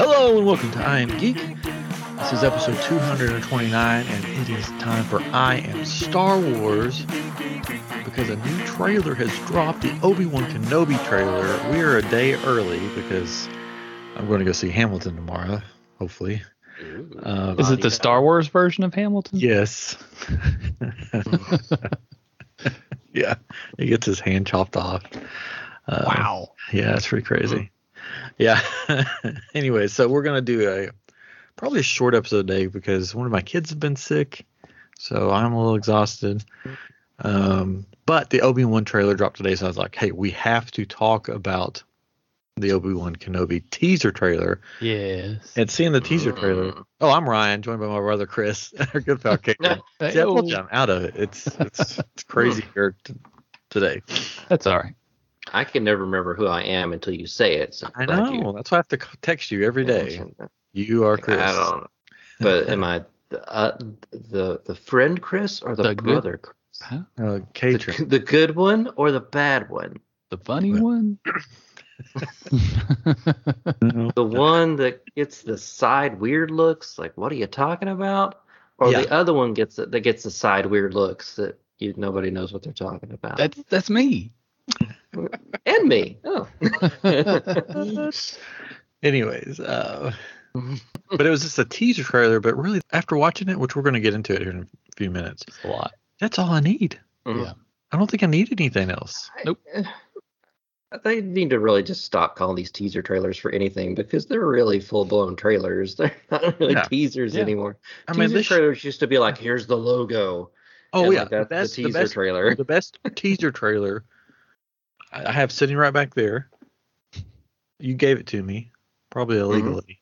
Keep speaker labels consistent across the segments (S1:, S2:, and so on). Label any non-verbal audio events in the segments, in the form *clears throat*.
S1: Hello and welcome to I Am Geek. This is episode 229, and it is time for I Am Star Wars because a new trailer has dropped. The Obi Wan Kenobi trailer. We are a day early because I'm going to go see Hamilton tomorrow. Hopefully, um,
S2: Is it the Star Wars version of Hamilton?
S1: yes. *laughs* *laughs* yeah, he gets his hand chopped off. Uh,
S2: Wow.
S1: Yeah, it's pretty crazy. Yeah. *laughs* anyway, so we're gonna do a probably a short episode today because one of my kids have been sick, so I'm a little exhausted. Um, but the Obi Wan trailer dropped today, so I was like, hey, we have to talk about the Obi Wan Kenobi teaser trailer.
S2: Yes.
S1: And seeing the teaser trailer. Oh, I'm Ryan, joined by my brother Chris, *laughs* our good pal Caitlin. *laughs* See, I told you I'm out of it. It's it's, it's crazy here t- today.
S2: That's all right.
S3: I can never remember who I am until you say it. So
S1: I
S3: glad you-
S1: know. That's why I have to text you every day. You are Chris.
S3: I don't know. But am I the, uh, the the friend Chris or the,
S2: The good-
S3: brother Chris?
S2: Huh?
S1: Uh,
S3: The, the good one or the bad one?
S2: The funny
S1: Well-
S2: one? *clears throat* *laughs*
S3: The one that gets the side weird looks, like what are you talking about? Or
S1: Yeah.
S3: the other one gets the, that gets the side weird looks that you nobody knows what they're talking about.
S2: that's that's me.
S3: And me. Oh. *laughs*
S1: Anyways, uh, but it was just a teaser trailer. But really, after watching it, which we're going to get into it here in a few minutes,
S2: It's a lot.
S1: that's all I need.
S3: Mhm.
S2: Yeah.
S1: I don't think I need anything else.
S2: Nope.
S3: They need to really just stop calling these teaser trailers for anything because they're really full blown trailers. *laughs* They're not really
S1: Yeah.
S3: teasers
S2: Yeah.
S3: anymore.
S1: I
S3: teaser
S1: mean, this.
S3: trailers used to be like, here's the logo.
S1: oh
S3: and,
S1: yeah,
S3: like,
S1: the
S3: that's
S1: best,
S3: the
S1: the
S3: teaser
S1: best
S3: trailer.
S1: the best teaser trailer I I have sitting right back there. You gave it to me, probably
S3: Mm-hmm.
S1: illegally,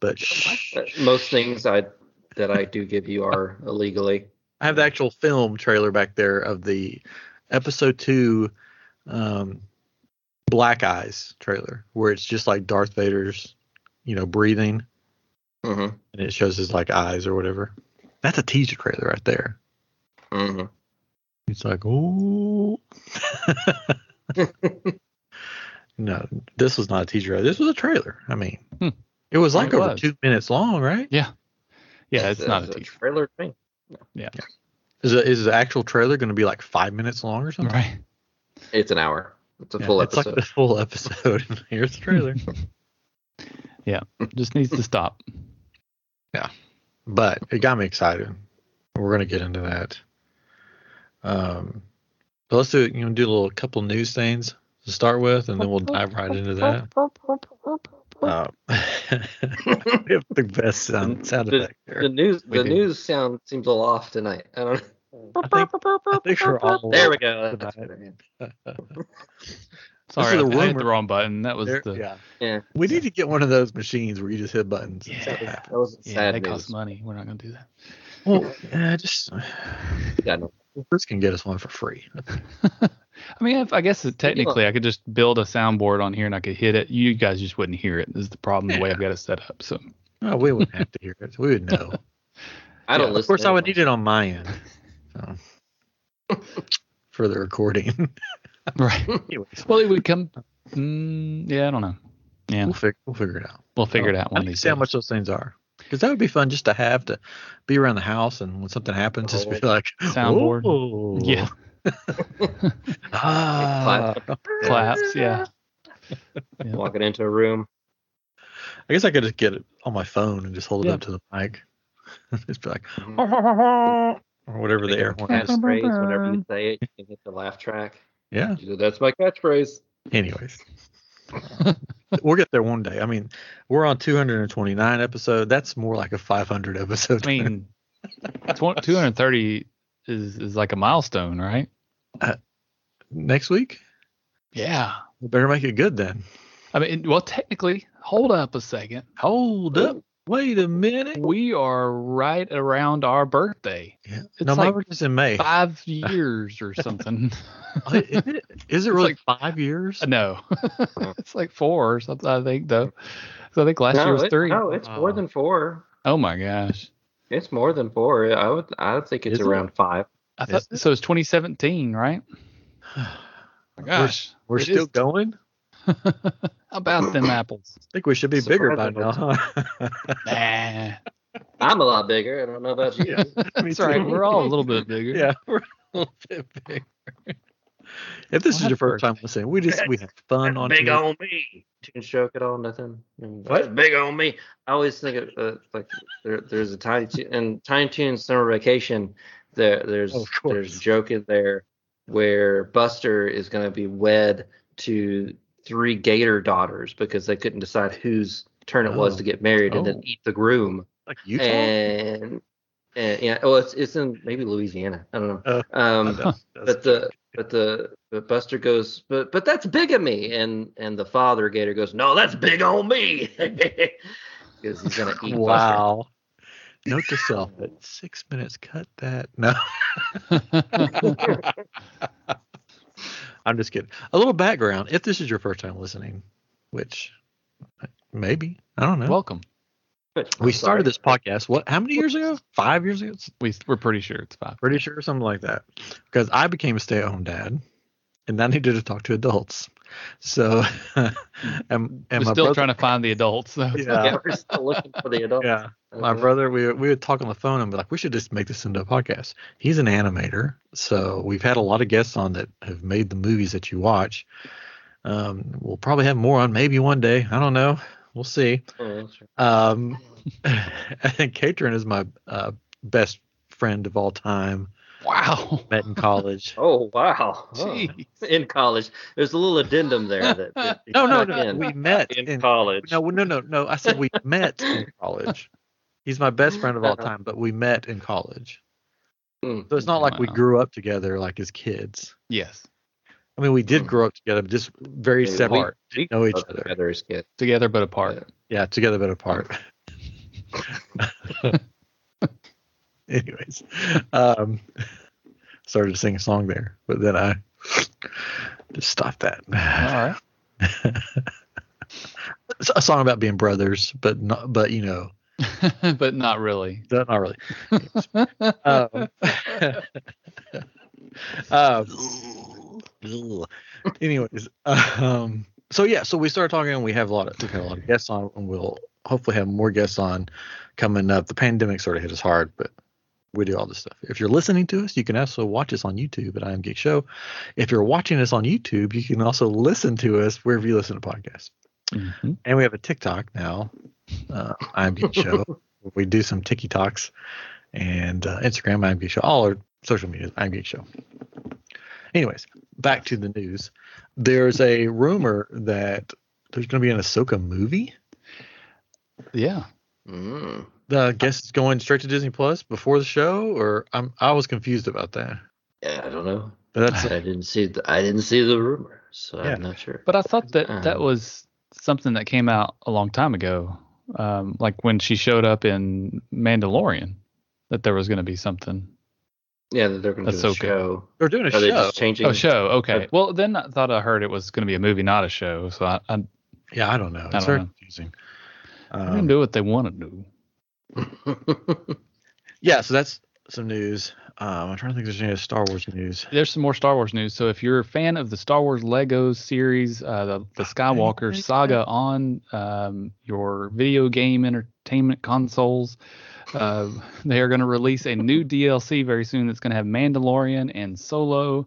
S1: but shh,
S3: Uh, Most things I that I do give you are *laughs* illegally.
S1: I have the actual film trailer back there of the episode two, um, Black Eyes trailer, where it's just like Darth Vader's, you know, breathing,
S3: hmm
S1: and it shows his like eyes or whatever. That's a teaser trailer right there.
S3: hmm
S1: It's like, oh. *laughs* *laughs* no, this was not a teaser. This was a trailer. I mean,
S2: Hmm.
S1: it was like
S2: It
S1: over
S2: was.
S1: two minutes long, right?
S2: Yeah. Yeah, it's not a teaser.
S3: trailer to me.
S1: Is a, is the actual trailer going to be like five minutes long or something?
S2: Right.
S3: It's an hour. It's a
S1: Yeah,
S3: full
S1: it's
S3: episode.
S1: like the full episode. *laughs* Here's the trailer. *laughs*
S2: Yeah, just needs to stop.
S1: Yeah, but it got me excited. We're gonna get into that. Um, so let's do you know do a little couple news things to start with, and then we'll dive right into that. Uh, *laughs* we have the best sound sound
S3: The-
S1: effect
S3: the
S1: there.
S3: news
S1: We
S3: the
S1: do.
S3: news sound seems a little off tonight. I don't
S1: I think, I think we're all
S3: There we go.
S1: Tonight.
S3: That's *laughs* better.
S2: Sorry,
S1: is
S2: I,
S1: a
S2: I hit the wrong button. That was
S1: there-
S2: the
S1: yeah.
S3: Yeah,
S1: We need to get one of those machines where you just hit buttons.
S2: Yeah.
S1: happens.
S3: that was
S2: yeah,
S3: sad
S2: they
S3: news.
S2: cost money. We're not gonna do that.
S1: Well, yeah, just
S3: Yeah, no.
S1: Chris can get us one for free. *laughs*
S2: I mean, if, I guess that technically I could just build a soundboard on here and I could hit it. You guys just wouldn't hear it. This is the problem. The way I've got it set up. So
S1: Oh, we wouldn't have to hear it. We would know. *laughs*
S3: I don't
S1: Yeah,
S3: listen.
S1: Of course,
S3: to
S1: I would need it on my end so. *laughs* for the recording.
S2: right.
S1: Anyways,
S2: Well, it would come. Mm, yeah, I don't know. Yeah,
S1: we'll, fig- we'll figure it out.
S2: we'll figure it out
S1: I
S2: one
S1: need
S2: of
S1: to see how much those things are. Because that would be fun just to have to be around the house and when something happens, just be
S3: Oh.
S1: like *laughs*
S2: Soundboard.
S1: "Oh."
S2: Yeah, *laughs*
S1: Ah.
S2: claps. Yeah. *laughs* Yeah.
S3: walking into a room.
S1: I guess I could just get it on my phone and just hold it
S2: Yeah.
S1: up to the mic. just be like
S3: Mhm.
S1: or whatever the air horn is.
S3: catchphrase whenever you say it. You can hit the laugh track.
S1: Yeah.
S3: That's my catchphrase.
S1: Anyways, we'll get there one day. I mean, we're on 229 episode. That's more like a 500 episode.
S2: I mean, 230 is is like a milestone, right?
S1: Uh, next week,
S2: Yeah.
S1: we better make it good then.
S2: I mean, well, technically, hold up a second.
S1: Hold up. Wait a minute.
S2: We are right around our birthday.
S1: Yeah.
S2: It's
S1: no, my
S2: like
S1: birthday's in May.
S2: Five *laughs* years or something.
S1: Oh, is it, is it really
S2: like-
S1: five years?
S2: Uh, no, *laughs* it's like four or something. I think though. So I think last year was
S3: it-
S2: three.
S3: no, it's more
S1: oh.
S3: than four.
S2: Oh my gosh.
S3: It's more than four. I would. I would think it's
S1: Is it?
S3: around five.
S2: I thought
S1: it?
S2: so. It's 2017, right? Oh *sighs* my gosh.
S1: We're
S2: It
S1: still
S2: is-
S1: going.
S2: How about them *clears throat* apples?
S1: I think we should be bigger by now,
S3: Surprisingly.
S1: huh?
S2: Nah.
S3: I'm a lot bigger. I don't know about you.
S1: Me
S2: That's right. We're all a little bit bigger.
S1: Yeah, we're a little bit bigger. If this is your first time listening, we just we have fun on
S3: big
S1: here.
S3: on me. Didn't stroke at all, nothing.
S1: What?
S3: That's big on me. I always think of uh, like there, there's a Tiny Toon and Tiny Toons Summer Vacation. There, there's
S1: Of course.
S3: there's a joke in there where Buster is going to be wed to three Gator daughters because they couldn't decide whose turn it was
S1: Oh.
S3: to get married and
S2: Oh.
S3: then eat the groom.
S1: Like Utah.
S3: And, and yeah, well, it's it's in maybe Louisiana. I don't know.
S1: Oh.
S3: um,
S1: That's-
S3: but the but the but Buster goes, but but that's bigamy, and and the father Gator goes, no, that's big on me, *laughs* because he's gonna eat Buster.
S1: wow. Note to self at six minutes, cut that. No, *laughs* *laughs* I'm just kidding. A little background. If this is your first time listening, which maybe I don't know.
S2: Welcome.
S1: we started this podcast. What? How many years ago? Five years ago?
S2: We we're pretty sure it's five.
S1: pretty sure something like that. Because I became a stay-at-home dad, and I needed to talk to adults. So, *laughs* and, and
S2: We're
S1: my
S2: still
S1: brother,
S2: trying to find the adults. though.
S1: Yeah.
S3: Yeah, we're still looking for the adults.
S1: yeah, my
S3: Okay.
S1: brother, we we would talk on the phone and be like, we should just make this into a podcast. He's an animator, so we've had a lot of guests on that have made the movies that you watch. Um, we'll probably have more on maybe one day. I don't know. We'll see.
S3: Oh.
S1: Um, *laughs* I think Katrin is my uh, best friend of all time.
S2: Wow.
S1: Met in college. *laughs*
S3: Oh wow! Oh,
S2: Jeez.
S3: In college, there's a little addendum there that, that *laughs*
S1: No, no, no.
S3: in.
S1: We met
S3: in,
S1: in
S3: college.
S1: no, no, no, no. I said we *laughs* met in college. He's my best friend of all time, but we met in college.
S3: Mm.
S1: So it's not like we grew up together like as kids.
S2: Yes.
S1: I mean, we did
S3: Hmm.
S1: grow up together, but just very
S3: Yeah,
S1: separate.
S3: we
S1: know each other.
S3: together as kids.
S2: Together but apart.
S1: Yeah, together but apart. *laughs* Anyways, um, started to sing a song there, but then I just stopped that.
S2: All right. *laughs*
S1: A song about being brothers, but not, but you know, *laughs*
S2: but not really.
S1: not really. Um, um, anyways, um, so yeah, so we started talking, and we have a lot of we've had a lot of guests on, and we'll hopefully have more guests on coming up. The pandemic sort of hit us hard, but we do all this stuff. If you're listening to us, you can also watch us on YouTube at I Am Geek Show. If you're watching us on YouTube, you can also listen to us wherever you listen to podcasts.
S2: Mhm.
S1: And we have a TikTok now, uh, I Am Geek Show. *laughs* we do some Tiki Talks and uh, Instagram, I Am Geek Show. All our social media, I Am Geek Show. Anyways, back to the news. There's a rumor that there's going to be an Ahsoka movie.
S2: Yeah.
S3: Mm.
S1: The guess it's going straight to Disney Plus before the show, or I'm I was confused about that.
S3: Yeah, I don't know.
S1: But that's
S3: I didn't see the I didn't see the rumor, so
S1: Yeah.
S3: I'm not sure.
S2: But I thought that that
S3: Um,
S2: was something that came out a long time ago. Um, like when she showed up in Mandalorian, that there was going to be something.
S3: Yeah, that they're going to do a
S2: Ahsoka.
S3: show.
S1: they're doing a
S3: Are they
S1: show.
S3: just changing?
S2: Oh, show. Okay. Well, then I thought I heard it was going to be a movie, not a show. So I, I,
S1: Yeah, I don't know. It's
S2: don't
S1: very
S2: know.
S1: confusing.
S2: they
S1: Um,
S2: can do what they want to do. *laughs*
S1: yeah, so that's some news. Um, I'm trying to think if there's any other Star Wars news.
S2: There's some more Star Wars news. So if you're a fan of the Star Wars Lego series, uh, the, the Skywalker
S1: okay.
S2: saga on um, your video game entertainment consoles, uh, *laughs* they are going to release a new DLC very soon that's going to have Mandalorian and Solo,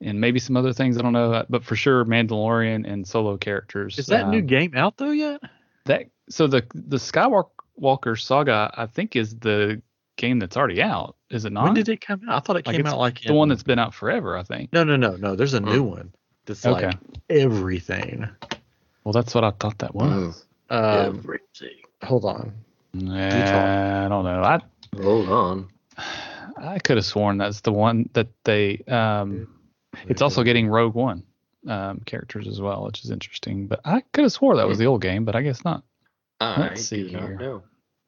S2: and maybe some other things I don't know, but for sure Mandalorian and Solo characters.
S1: Is that new
S2: Um,
S1: game out though yet?
S2: that so the the Skywalker saga I think is the game that's already out. Is it not?
S1: When did it come out? I thought it
S2: Like,
S1: came out like
S2: the one that's been out forever, I think.
S1: No, no, no, no. There's a new one that's
S2: Okay.
S1: like everything.
S2: Well, that's what I thought that was.
S1: Um,
S3: Everything.
S1: hold on.
S2: Nah, I don't know. I
S3: Hold on. *sighs*
S2: I could have sworn that's the one that they. Um, it's also getting Rogue One um, characters as well, which is interesting. But I could have swore that was the old game, but I guess not.
S3: I
S2: let's see
S3: do not
S2: here.
S3: know.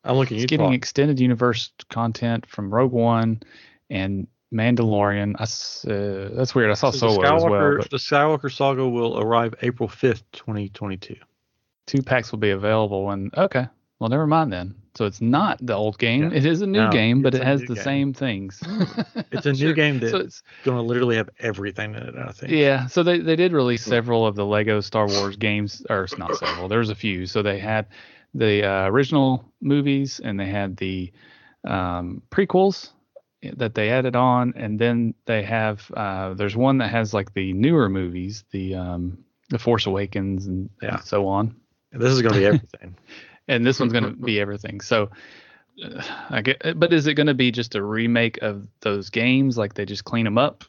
S1: I'm looking.
S2: It's
S1: You
S2: getting
S1: talk.
S2: extended universe content from Rogue One and Mandalorian. I s uh, that's weird. I saw
S1: So the
S2: Solo as well. But
S1: the Skywalker saga will arrive April 5th, 2022.
S2: two packs will be available. And okay, well, never mind then. So it's not the old game.
S1: Yeah.
S2: It is a new
S1: No,
S2: game, but it has the
S1: game.
S2: same things.
S1: It's a *laughs* new
S2: Sure.
S1: game
S2: So
S1: that's
S2: it's
S1: going to literally have everything in it. I think.
S2: yeah. So they they did release several of the Lego Star Wars games, or not several. There's a few. So they had the uh, original movies, and they had the um, prequels that they added on, and then they have uh, there's one that has like the newer movies, the um, the Force Awakens, and, and so on.
S1: And This is going to be everything. *laughs*
S2: and this one's going to be everything. So, uh, I get, but is it going to be just a remake of those games? Like they just clean them up?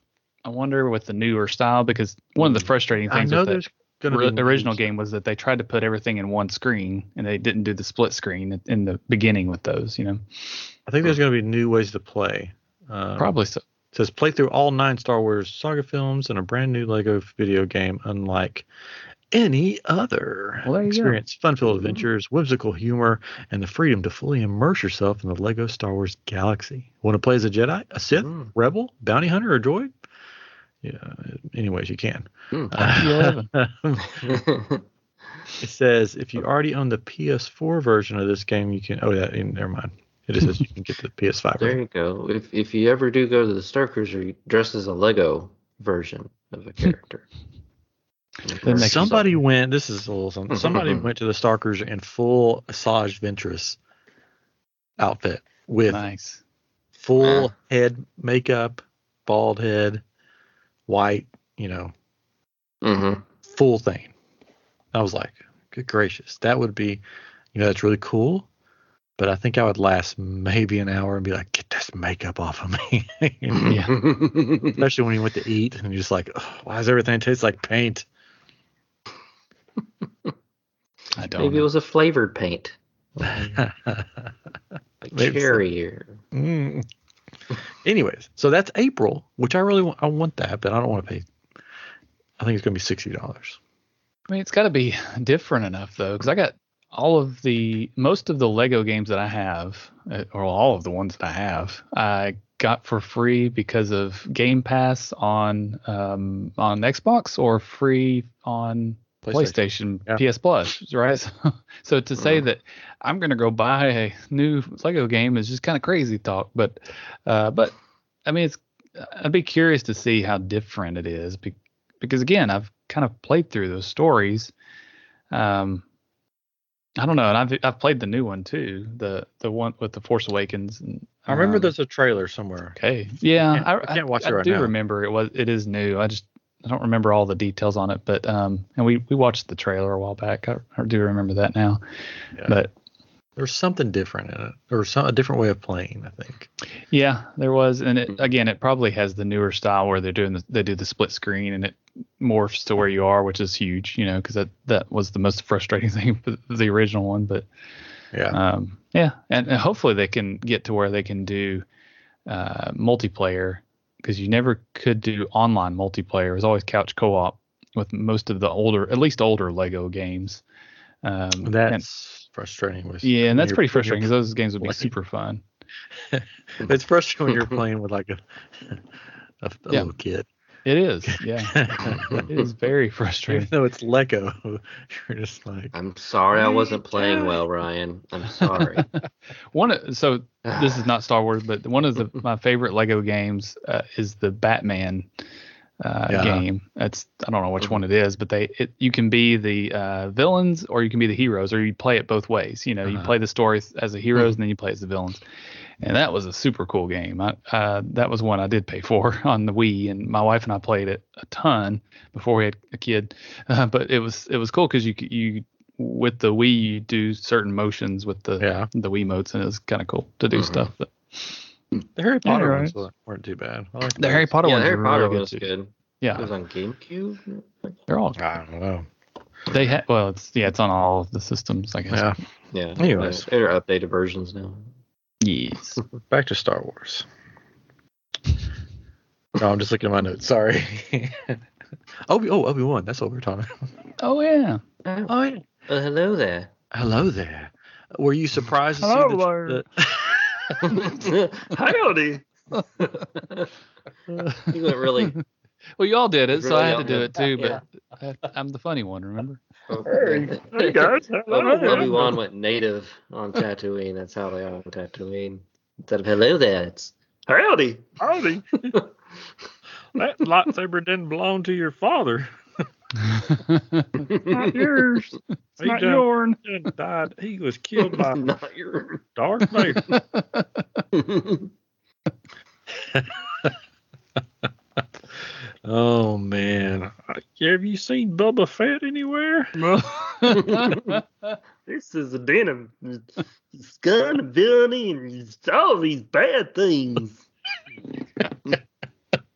S2: I wonder with the newer style because one of the frustrating
S1: Hmm. I
S2: things
S1: know
S2: with
S1: there's
S2: the
S1: going to
S2: ri-
S1: be
S2: original game was that they tried to put everything in one screen and they didn't do the split screen in- the beginning with those. You know,
S1: I think there's going to be new ways to play. Um,
S2: probably so.
S1: It says play through all nine Star Wars saga films in a brand new Lego video game, unlike any other.
S2: Well, there you go.
S1: Experience fun-filled adventures, whimsical humor, and the freedom to fully immerse yourself in the Lego Star Wars galaxy. Want to play as a Jedi, a Sith,
S3: Mm.
S1: Rebel, Bounty Hunter, or Droid? Yeah, anyways you can.
S3: Mm.
S2: Yeah. *laughs*
S1: it says if you already own the PS4 version of this game, you can. Oh, yeah, never mind. It just says you can get the PS5.
S3: there
S1: version.
S3: you go. If if you ever do go to the Star Cruiser, you dress as a Lego version of a character. *laughs*
S1: Somebody went. This is a little something. Somebody *laughs* went to the Star Cruiser in full Asajj Ventress outfit with
S2: nice.
S1: full
S3: Uh.
S1: head makeup, bald head, white, you know,
S3: Mm-hmm.
S1: full thing. I was like, good gracious, that would be, you know, that's really cool. But I think I would last maybe an hour and be like, get this makeup off of me. *laughs*
S2: Yeah. *laughs*
S1: Especially when you went to eat and you're just like, why does everything taste like paint?
S2: I don't.
S3: Maybe it was a flavored paint, *laughs* like
S1: Maybe so.
S3: cherry or
S1: Mm. Anyways, so that's April, which I really want. I want that, but I don't want to pay. I think it's going to be sixty dollars.
S2: I mean, it's got to be different enough though, because I got all of the most of the Lego games that I have, uh, or all of the ones that I have, I got for free because of Game Pass on um, on Xbox or free on PlayStation,
S1: Yeah.
S2: PS Plus, right? *laughs* So, so to say
S3: Mhm.
S2: that I'm gonna go buy a new Lego game is just kind of crazy talk, but uh, but I mean, it's I'd be curious to see how different it is be, because again, I've kind of played through those stories. Um, I don't know, and I've I've played the new one too, the the one with the Force Awakens. And,
S1: I remember
S2: um,
S1: there's a trailer somewhere.
S2: Okay. Yeah,
S1: can't-
S2: I,
S1: I can't watch it
S2: I do
S1: now.
S2: remember it was it is new. I just I don't remember all the details on it, but um, and we we watched the trailer a while back. I, I do remember that now.
S1: Yeah.
S2: But
S1: There's something different in it, or some a different way of playing. I think.
S2: yeah, there was, and it again, it probably has the newer style where they're doing the, they do the split screen and it morphs to where you are, which is huge, you know, because that that was the most frustrating *laughs* thing with the original one. But
S1: Yeah.
S2: um, yeah, and, and hopefully they can get to where they can do uh, multiplayer because you never could do online multiplayer. It was always couch co-op with most of the older, at least older Lego games. Um, and-
S1: that's frustrating. With
S2: yeah, and that's pretty frustrating because those games would be super fun. *laughs*
S1: It's frustrating when you're playing with like a a, a
S2: Yeah.
S1: little kid.
S2: It is, yeah, *laughs* it is very frustrating.
S1: Even
S2: frustrating.
S1: though it's Lego, *laughs* you're just like,
S3: I'm sorry I wasn't playing well, Ryan. I'm sorry. *laughs*
S2: One, of- so this is not Star Wars, but one of the my favorite Lego games uh, is the Batman uh,
S1: Yeah.
S2: game. That's I don't know which one it is, but they it, you can be the uh, villains or you can be the heroes, or you play it both ways. You know, you
S1: Uh-huh.
S2: play the story as the heroes and then you play as the villains. And that was a super cool game. I, uh, that was one I did pay for *laughs* on the Wii, and my wife and I played it a ton before we had a kid. *laughs* Uh, but it was it was cool because you you with the Wii you do certain motions with the
S1: yeah.
S2: the Wiimotes, and it was kind of cool to do
S3: Mhm.
S2: stuff. But
S1: The Harry Potter
S2: right.
S1: ones weren't- weren't too bad. I like
S2: the Harry
S1: those.
S2: Potter
S3: yeah,
S2: ones
S3: Harry Potter
S2: really
S3: was
S2: good. Too.
S3: good. It
S2: Yeah,
S3: was on GameCube.
S2: they're all
S1: I don't know.
S2: they had. Well, it's yeah, it's on all of the systems, I guess.
S1: Yeah.
S3: Yeah.
S1: Anyways.
S3: they're they're updated versions now.
S2: Yes. *laughs*
S1: Back to Star Wars. No, I'm just looking at my notes. Sorry. *laughs* Obi, oh, Obi Wan. That's what we're talking about.
S2: oh yeah.
S3: Oh,
S1: Oh, yeah.
S3: uh, hello there.
S1: Hello there. Were you surprised to
S2: Hello
S1: see
S2: there.
S1: the, *laughs*
S3: Howdy. you went really.
S2: Well, you all did it, so I had to do
S3: all-
S2: it too.
S3: yeah.
S2: But I, I'm the funny one, remember?
S3: Obi
S4: Hey guys, *laughs* hello.
S3: Wan went native on Tatooine. That's how they are on Tatooine. Instead of hello there, it's
S4: Howdy, howdy. *laughs* that lightsaber didn't belong to your father. *laughs* Not yours.
S2: It's
S4: He
S2: not
S4: done-
S2: yours.
S4: done died. He was killed by
S3: not your.
S4: Darth Vader.
S1: Oh man.
S4: Have you seen Bubba Fett anywhere? *laughs* This is a den of scum and villainy and all these bad things.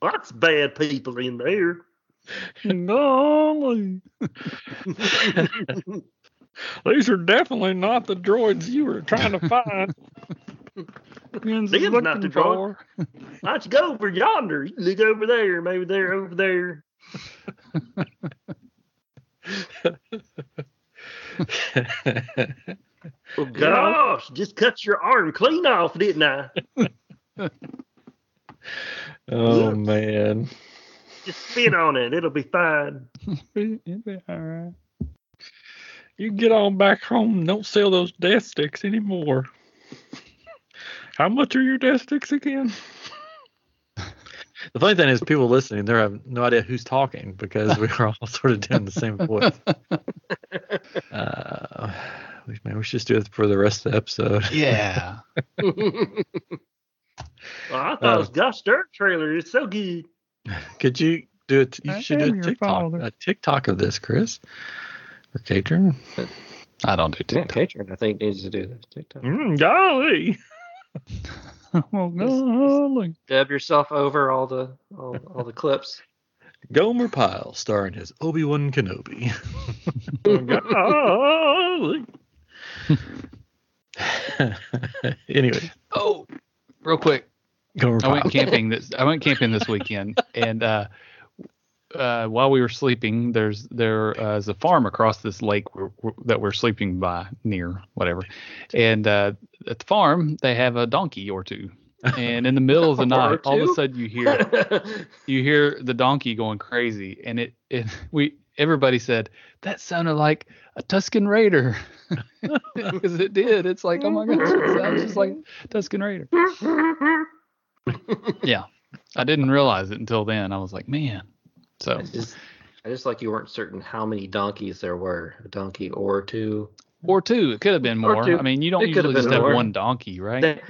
S4: Lots of bad people in there.
S2: Golly. *laughs*
S4: These are definitely not the droids you were trying to find. *laughs*
S2: Ian's
S4: Them's
S2: looking
S4: not the
S2: for.
S4: Why don't you go over yonder? You look over there. Maybe they're over there. *laughs* Oh gosh, just cut your arm clean off, didn't I? *laughs*
S1: oh
S4: Look.
S1: man.
S4: Just spit on it. It'll be fine. *laughs*
S2: It'd be all right.
S4: You get on back home and don't sell those death sticks anymore. How much are your death sticks again?
S1: The funny thing is, people listening, they have no idea who's talking because we are all sort of doing the same voice. *laughs* Uh, we, we should just do it for the rest of the episode.
S2: Yeah. *laughs*
S4: Well, I thought
S1: Uh,
S4: it was Gosh Dirt trailer. It's so good.
S1: Could you do it? You
S2: I
S1: should do a TikTok,
S2: father.
S1: a TikTok of this, Chris, or Katrin.
S2: I don't do
S3: Yeah,
S2: TikTok.
S3: Patron, I think, needs to do this. TikTok.
S4: Mm, golly. *laughs*
S2: oh, golly.
S3: Dub yourself over all the all, all the clips. *laughs*
S1: Gomer Pyle, starring as Obi Wan Kenobi. *laughs* anyway,
S2: Oh, real quick.
S1: Gomer
S2: I
S1: Pyle.
S2: went camping this. I went camping this weekend, and uh, uh, while we were sleeping, there's there uh, is a farm across this lake we're, we're- that we're sleeping by near, whatever. And uh, at the farm, they have a donkey or two. And in the middle of the *laughs* night, all of a sudden you hear *laughs* you hear the donkey going crazy, and it it we everybody said that sounded like a Tusken Raider *laughs* because it did. It's like oh my gosh, it sounds just like Tusken Raider. Yeah, I didn't realize it until then. I was like, man. So
S3: I just, I just like you weren't certain how many donkeys there were. A donkey or two.
S2: or two, it could have been more. I mean, you don't
S3: It
S2: usually just have
S3: more.
S2: one donkey, right?
S3: They,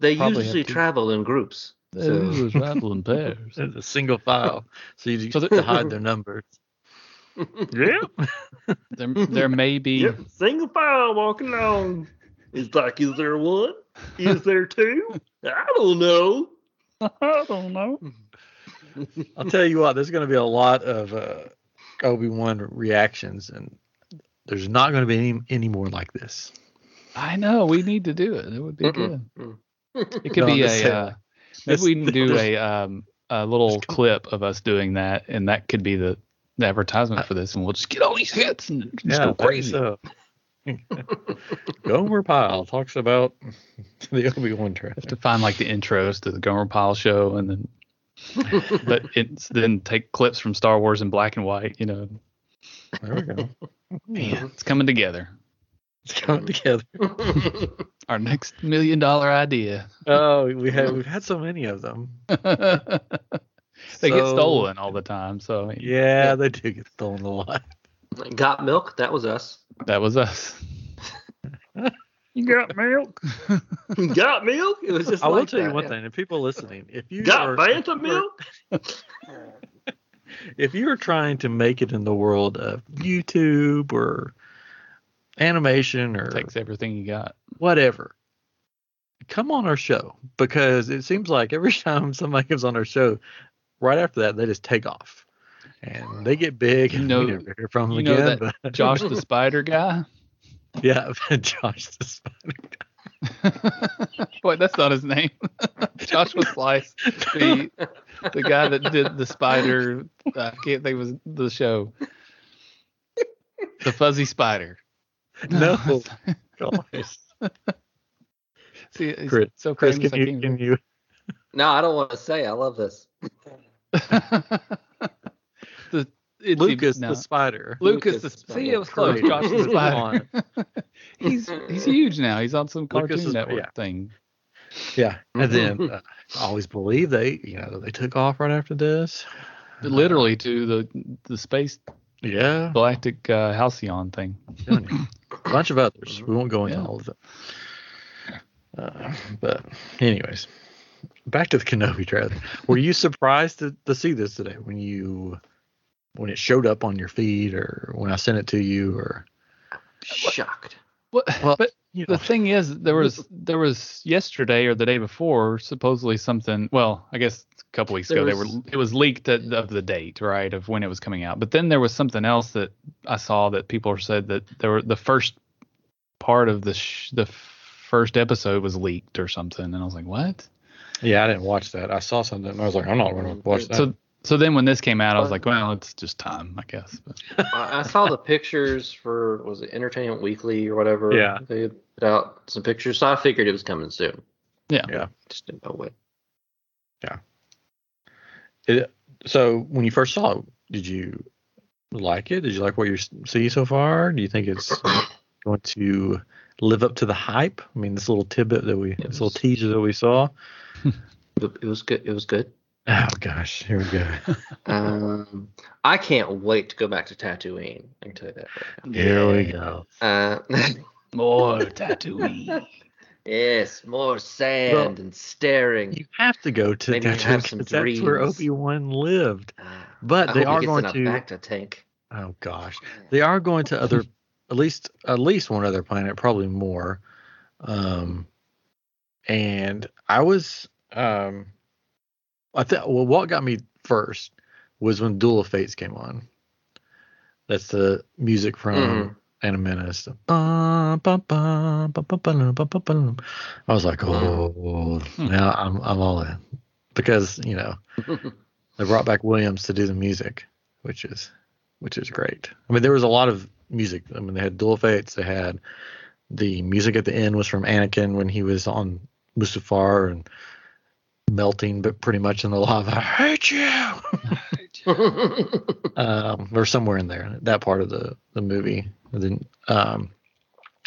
S3: they
S2: Probably
S3: usually travel in groups.
S2: It
S3: So
S2: was *laughs* rattling pairs.
S1: It's a single file, so you
S2: So
S1: just
S2: the-
S1: to hide their numbers. *laughs*
S4: Yep.
S2: There, there may be.
S4: Yep. Single file walking along. It's like, is there one? Is there two? *laughs* I don't know.
S2: I don't know. *laughs*
S1: I'll tell you what, there's going to be a lot of uh, Obi Wan reactions, and there's not going to be any, any more like this.
S2: I know. We need to do it. It would be good.
S3: Mm-mm.
S2: It could
S1: No,
S2: be a.
S1: saying,
S2: Uh, maybe we can do a um a little clip of us doing that, and that could be the, the advertisement for this, and we'll just get all these hits and just go crazy.
S1: So. *laughs* Gomer Pyle talks about *laughs* the Obi Wan trailer.
S2: have to find like the intros to the Gomer Pyle show, and then but it's then take clips from Star Wars in black and white. You know,
S1: There we go. *laughs*
S2: man, it's coming together.
S1: It's coming together. *laughs*
S2: Our next million dollar idea.
S1: Oh, we had *laughs* we've had so many of them.
S2: they get stolen all the time. So I mean,
S1: Yeah, they do get stolen a lot.
S3: Got milk? That was us.
S2: that was us.
S4: You got milk? *laughs* You got milk?
S3: It was just.
S1: I will
S3: like
S1: tell you one
S3: yeah.
S1: thing: if people listening, if you
S4: Got
S1: are,
S4: Bantha
S1: if you are-
S4: milk?
S1: if you are trying to make it in the world of YouTube or animation or
S2: Takes everything you got.
S1: whatever, come on our show because it seems like every *laughs* time somebody comes on our show, right after that they just take off and they get big
S2: You
S1: and
S2: know- *laughs*
S1: we never hear from them
S2: you know
S1: again.
S2: that
S1: but
S2: Josh the Spider guy.
S1: Yeah, *laughs* Josh the Spider. *laughs*
S2: Wait, that's not his name. *laughs* Joshua Slice, the the guy that did the spider. Uh, I can't think of the show. The fuzzy spider.
S1: No, gosh.
S2: See,
S1: Chris-
S2: so
S1: Chris, can you can you
S3: No, I don't want to say. I love this.
S2: The it's
S1: Lucas
S2: no.
S1: the spider.
S2: Lucas,
S3: Lucas
S2: the
S3: the
S2: see, it was close. Josh the
S1: Created
S2: spider. *laughs* he's he's huge now. He's on some
S1: Lucas
S2: Cartoon
S1: is-
S2: Network
S1: yeah.
S2: thing.
S1: Yeah, and then uh, I always believe they, you know, they took off right after this.
S2: Literally to the the space
S1: Yeah,
S2: galactic uh, halcyon thing.
S1: a *coughs* bunch of others. We won't go into
S2: Yeah.
S1: all of it. Uh, but anyways, back to the Kenobi trailer. Were you surprised to, to see this today when you when it showed up on your feed or when I sent it to you or
S3: Shocked.
S2: What,
S1: Well,
S2: but
S1: you know,
S2: the thing is, there was *laughs* there was yesterday or the day before supposedly something. Well, I guess a couple weeks
S3: There
S2: ago they were it was leaked at, of the date right of when it was coming out. But then there was something else that I saw that people said that there were the first part of the sh- the first episode was leaked or something, and I was like, what?
S1: yeah, I didn't watch that. I saw something and I was like, I'm not going to watch that.
S2: So so then when this came out, I was like, well, it's just time, I guess. But
S3: I, I saw the pictures for was it Entertainment Weekly or whatever.
S1: Yeah.
S3: They put out some pictures, so I figured it was coming soon.
S2: yeah,
S1: Yeah.
S3: Just didn't know when.
S1: It, so when you first saw it, did you like it? Did you like what you see so far? Do you think it's *clears throat* going to live up to the hype? I mean, this little tidbit that we, this little teaser that we saw.
S3: It, *laughs* it was good. It was good.
S1: Oh gosh, here we go. *laughs*
S3: Um, I can't wait to go back to Tatooine. I can tell you that. Right
S1: Here we go.
S3: Uh, *laughs*
S2: more Tatooine.
S3: yes, more sand
S1: Well,
S3: and staring.
S1: You have to go to
S3: Maybe
S1: Tatooine
S3: have some
S1: 'cause that's where
S3: dreams.
S1: Obi Wan lived.
S3: Uh,
S1: But
S3: I
S1: they
S3: hope
S1: are
S3: he gets
S1: going
S3: in a
S1: to.
S3: back tank.
S1: Oh gosh, they are going to other, at least at least one other planet, probably more. Um, and I was, um, I think well, what got me first was when Duel of Fates came on. That's the music from mm. I was like, mm-hmm. oh,
S2: hmm.
S1: now I'm I'm all in because you know *laughs* they brought back Williams to do the music, which is which is great. I mean, there was a lot of music. I mean, they had Duel of Fates. They had the music at the end was from Anakin when he was on Mustafar and melting, but pretty much in the lava. *laughs* I hate you. *laughs* um, or somewhere in there, that part of the the movie. And then, um,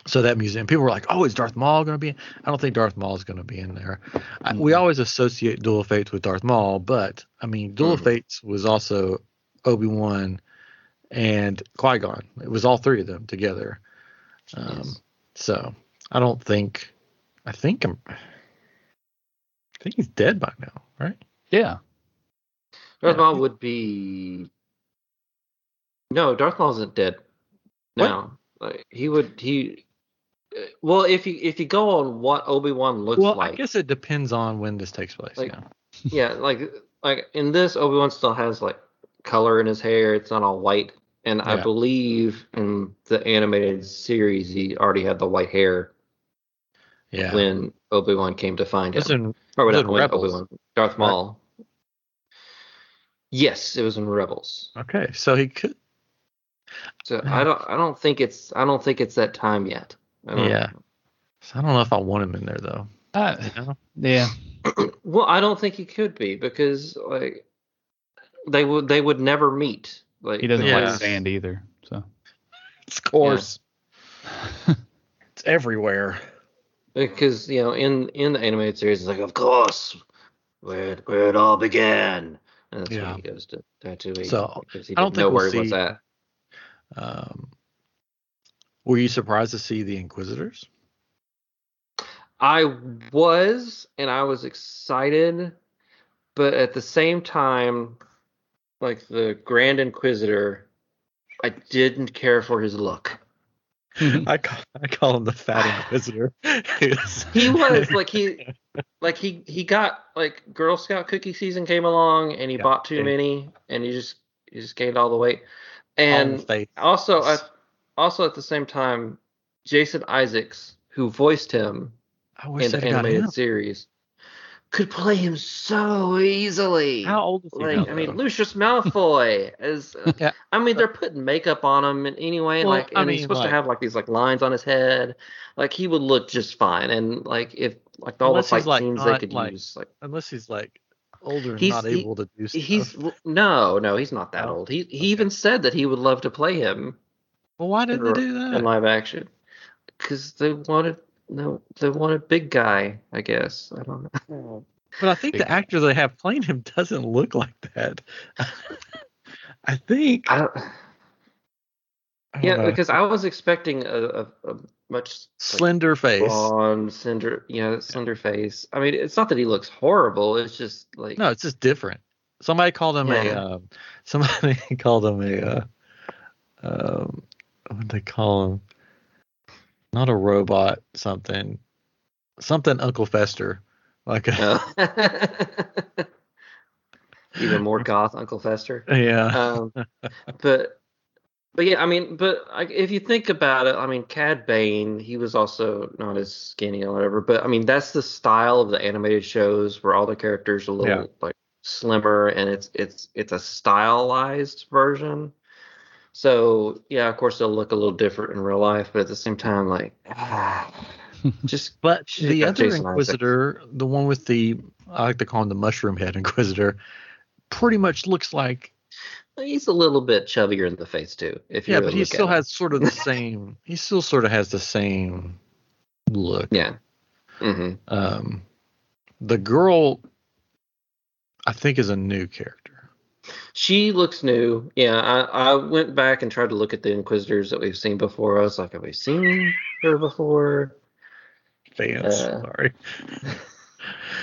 S1: so that museum, people were like, "Oh, is Darth Maul going to be?" in? I don't think Darth Maul is going to be in there. I, we
S2: Mhm.
S1: always associate Duel of Fates with Darth Maul, but I mean, Duel of
S3: Mhm.
S1: Fates was also Obi Wan and Qui Gon. It was all three of them together. Um,
S3: Yes.
S1: So I don't think. I think I'm. I think he's dead by now, right?
S2: Yeah.
S3: Darth
S1: Yeah.
S3: Maul would be. No, Darth Maul isn't dead. No, like, he would he. uh, Well, if you if you go on what Obi Wan looks
S1: well,
S3: like,
S1: I guess it depends on when this takes place.
S3: Like,
S1: yeah. *laughs*
S3: yeah, like like in this Obi Wan still has like color in his hair. It's not all white, and I believe in the animated series he already had the white hair
S1: Yeah.
S3: when Obi Wan came to find him.
S1: It's in
S3: or
S1: was
S3: not
S1: Rebels?
S3: Obi Wan, Darth Maul. Yes, it was in Rebels.
S1: okay, so he could.
S3: So I don't I don't think it's I don't think it's that time yet.
S1: Yeah. So I don't know if I want him in there though.
S2: Uh,
S1: You know?
S2: yeah. *clears throat*
S3: Well, I don't think he could be because like they would they would never meet. Like
S2: He doesn't
S1: Yeah.
S2: like sand either. So *laughs*
S1: Of course. *laughs* it's everywhere.
S3: Because you know in in the animated series it's like of course where it- where it all began. And that's
S1: Yeah.
S3: when he goes to Tatooine.
S1: So, I don't think we'll
S3: where he was
S1: see-
S3: at.
S1: Um, were you surprised to see the Inquisitors?
S3: I was, and I was excited, but at the same time, like the Grand Inquisitor, I didn't care for his look. Mm-hmm.
S1: I call, I call him the Fat Inquisitor. *laughs*
S3: He was like he, *laughs* like he he got like Girl Scout cookie season came along, and he
S1: Yeah.
S3: bought too many, and he just he just gained all the weight. And
S1: face.
S3: also at also at the same time, Jason Isaacs, who voiced him in the animated series, could play him so easily.
S1: How old is he now?
S3: I mean. Lucius Malfoy is. *laughs*
S1: Uh, yeah.
S3: I mean, they're putting makeup on him and anyway, and
S1: Well,
S3: like,
S1: I
S3: and he's supposed
S1: like-
S3: to have like these like lines on his head. Like he would look just fine, and like if like all the
S1: he's,
S3: fight
S1: like,
S3: scenes they could
S1: like-
S3: use, like
S1: unless he's like older and
S3: He's-
S1: not
S3: he-
S1: able to do stuff.
S3: He's no, no, he's not that
S1: Oh,
S3: old. He he even said that he would love to play him
S1: well, why didn't they do that in
S3: live action because they wanted no, they wanted big guy. I guess I don't know.
S1: But I think
S2: Big
S1: the actor they have playing him doesn't look like that. *laughs* I think.
S3: I don't.
S1: I don't
S3: Yeah,
S1: know.
S3: because I was expecting a, a, a much like,
S1: slender face.
S3: blonde, slender, know, slender face. I mean, it's not that he looks horrible. It's just like
S1: No, it's just different. Somebody called him a. Um, *laughs* somebody called him a. Uh, um, what did they call him? Not a robot. Something. Something Uncle Fester. Like a,
S3: uh, *laughs* even more goth Uncle Fester.
S1: yeah.
S3: um, but but yeah, I mean, but I, if you think about it, I mean, Cad Bane, he was also not as skinny or whatever. But I mean, that's the style of the animated shows where all the characters are a little
S1: Yeah.
S3: like slimmer, and it's it's it's a stylized version. So yeah, of course they'll look a little different in real life, but at the same time, like *sighs* just *laughs*
S1: But the other
S3: Jason.
S1: Inquisitor, the one with the, I like to call him the mushroom head Inquisitor, pretty much looks like
S3: he's a little bit chubbier in the face too. If you
S1: yeah,
S3: really
S1: but he still has sort of the *laughs* same. he still sort of has the same look.
S3: yeah. hmm
S1: Um, the girl, I think, is a new character.
S3: She looks new. Yeah, I, I went back and tried to look at the Inquisitors that we've seen before. I was like, have we seen her before?
S1: Vance,
S3: Uh.
S1: sorry.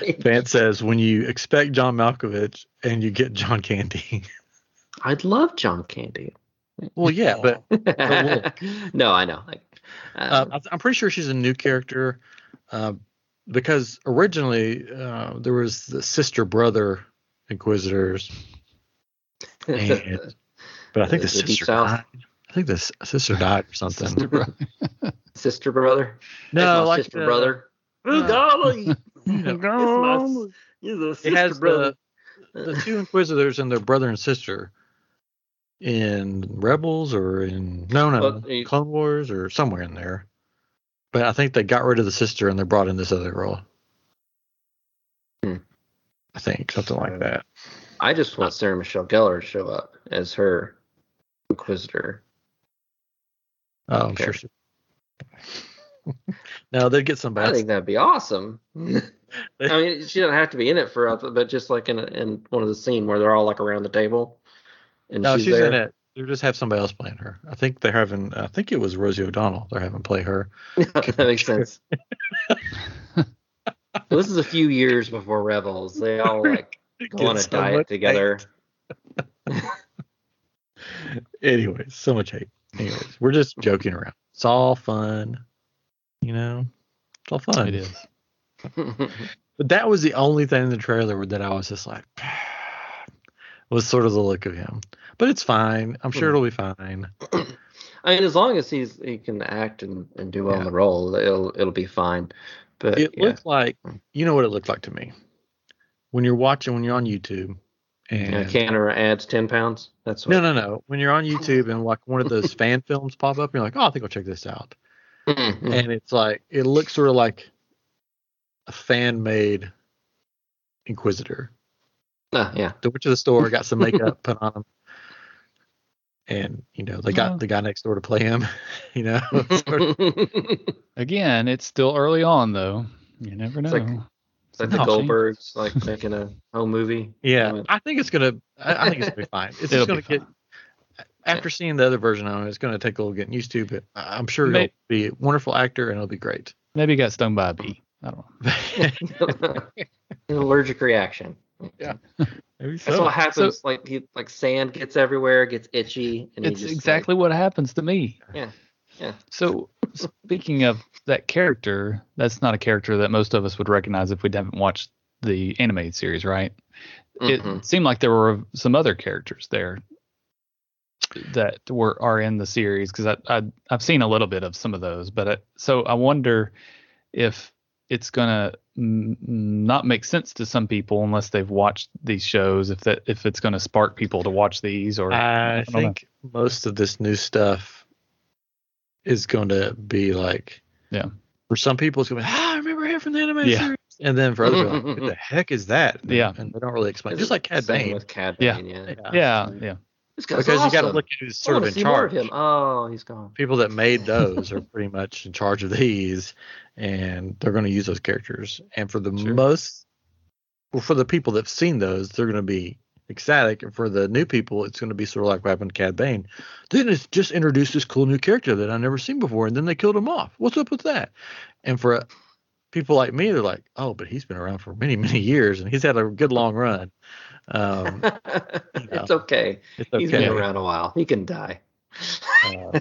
S1: *laughs* Vance says when you expect John Malkovich and you get John Candy. *laughs*
S3: I'd love John Candy.
S1: well, yeah, but *laughs*
S3: no, I know. Like,
S1: Uh,
S3: um,
S1: I'm- I'm pretty sure she's a new character uh, because originally uh, there was the sister brother Inquisitors, and- but I think the,
S3: The
S1: sister died. I think the sister died or something.
S2: Sister brother. *laughs*
S3: sister brother.
S1: no,
S3: That's
S1: like
S3: sister
S1: the-
S3: brother.
S1: uh,
S3: golly,
S1: you know,
S3: He's a
S1: it
S3: sister
S1: has
S3: brother.
S1: the, the two Inquisitors and their brother and sister in Rebels or in no no
S3: Well, you-
S1: Clone Wars or somewhere in there. But I think they got rid of the sister and they brought in this other girl.
S3: Hmm.
S1: I think something like that.
S3: I just want Sarah Michelle Gellar to show up as her Inquisitor.
S1: Oh, I'm sure. She... *laughs* no, they'd get somebody.
S3: I think that'd be awesome. *laughs* I mean, she doesn't have to be in it for, but just like in a, in one of the scene where they're all like around the table, and
S1: no,
S3: she's,
S1: she's in it. They just have somebody else playing her. I think they're having. I think it was Rosie O'Donnell. They're having play her. *laughs*
S3: that makes sense. this is a few years before Rebels. They all like go on a
S1: Get so
S3: diet together. *laughs*
S1: Anyways, so much hate. Anyways, we're just joking around. It's all fun. You know, it's all fun.
S2: It is. *laughs*
S1: But that was the only thing in the trailer that I was just like, *sighs* was sort of the look of him. But it's fine. I'm
S3: Hmm.
S1: sure it'll be fine. *clears throat*
S3: I mean, as long as he's he can act and, and do well in the role, it'll it'll be fine. But
S1: It
S3: yeah.
S1: looked like, you know what it looked like to me when you're watching when you're on YouTube. And
S3: Yeah, Canner adds ten pounds. That's what.
S1: no, no, no. When you're on YouTube and like one of those *laughs* fan films pop up, you're like, oh, I think I'll check this out.
S3: Mhm.
S1: and it's like it looks sort of like a fan made Inquisitor.
S3: Ah, yeah.
S1: They went to the store, got some makeup *laughs* put on him, and you know they got
S2: Well.
S1: the guy next door to play him. *laughs* You know, sort of-
S2: Again, it's still early on though. You never know.
S3: It's like- It's like the oh,
S1: No, she-
S3: Goldbergs, like making a home movie.
S1: yeah.
S3: Yeah.
S1: I think it's gonna. I, I think it's gonna be fine. It's just gonna
S2: be
S1: get. After seeing the other version of it, it's gonna take a little getting used to, but I'm sure
S2: May-
S1: he'll be a wonderful actor and it'll be great.
S2: Maybe he got stung by a bee. I don't know. *laughs*
S3: An allergic reaction.
S1: Yeah. *laughs*
S3: Maybe
S1: so.
S3: That's what happens. like he, like sand gets everywhere, gets itchy, and he
S2: It's
S3: just,
S2: exactly what happens to me.
S3: Yeah, yeah.
S2: So speaking of that character, that's not a character that most of us would recognize if we haven't watched the animated series, right?
S3: Like, mhm.
S2: It seemed like there were some other characters there that were are in the series because I, I I've seen a little bit of some of those, but I, so I wonder if it's gonna mm, not make sense to some people unless they've watched these shows. If that if it's gonna spark people to watch these or
S1: I
S2: don't know.
S1: think most of this new stuff is going to be like,
S2: Yeah.
S1: For some people, it's going to be, ah, I remember him from the animated
S2: Yeah.
S1: series. And then for other people, like, what the *laughs* heck is that? And-
S2: Yeah.
S1: and they don't really explain. Just like Cad
S3: Same
S1: Bane.
S3: with Cad
S2: Yeah.
S3: Bane, yeah.
S1: Yeah.
S2: Yeah, yeah.
S3: This guy's
S1: because you got to look at who's sort of in charge.
S3: of him. Oh, he's gone.
S1: People that made *laughs* those are pretty much in charge of these, and they're going to use those characters. And for the
S2: Sure.
S1: most, well, for the people that've seen those, they're going to be ecstatic. And for the new people, it's going to be sort of like what happened to Cad Bane. Then it's just introduced this cool new character that I've never seen before, and then they killed him off. What's up with that? And for uh, people like me, they're like, oh, but he's been around for many, many years, and he's had a good long run. Um, *laughs*
S3: it's okay.
S1: it's
S3: He's been around a while. He can die.
S1: Uh,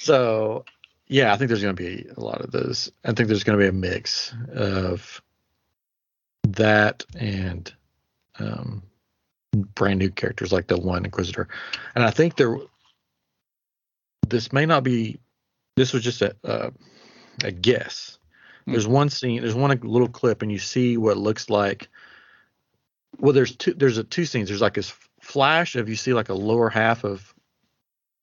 S1: so yeah, I think there's going to be a lot of those. I think there's going to be a mix of that and um, brand new characters like the one Inquisitor, and I think there. This may not be. This was just a uh, a guess.
S2: Hmm.
S1: There's one scene. There's one little clip, and you see what looks like. Well, there's two. There's a two scenes. There's like this flash of you see like a lower half of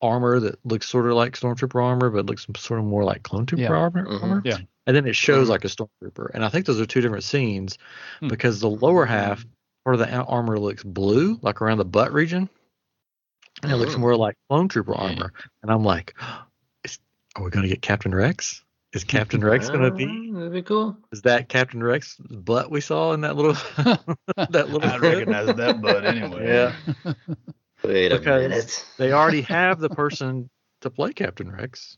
S1: armor that looks sort of like stormtrooper armor, but looks sort of more like clone trooper
S2: Yeah.
S1: armor.
S3: Mhm.
S2: Yeah.
S1: And then it shows
S3: Mhm.
S1: like a stormtrooper, and I think those are two different scenes
S2: Hmm.
S1: because the lower half part of the armor looks blue, like around the butt region, and it looks
S3: Mhm.
S1: more like clone trooper armor. And I'm like, *gasps* is, are we going to get Captain Rex? Is Captain *laughs* Rex going to be?
S3: Uh, That'd be cool.
S1: Is that Captain Rex butt we saw in that little *laughs* that little?
S2: I'd recognize that butt anyway.
S1: Yeah. *laughs*
S3: Wait a
S1: Because-
S3: minute.
S1: They already have the person to play Captain Rex.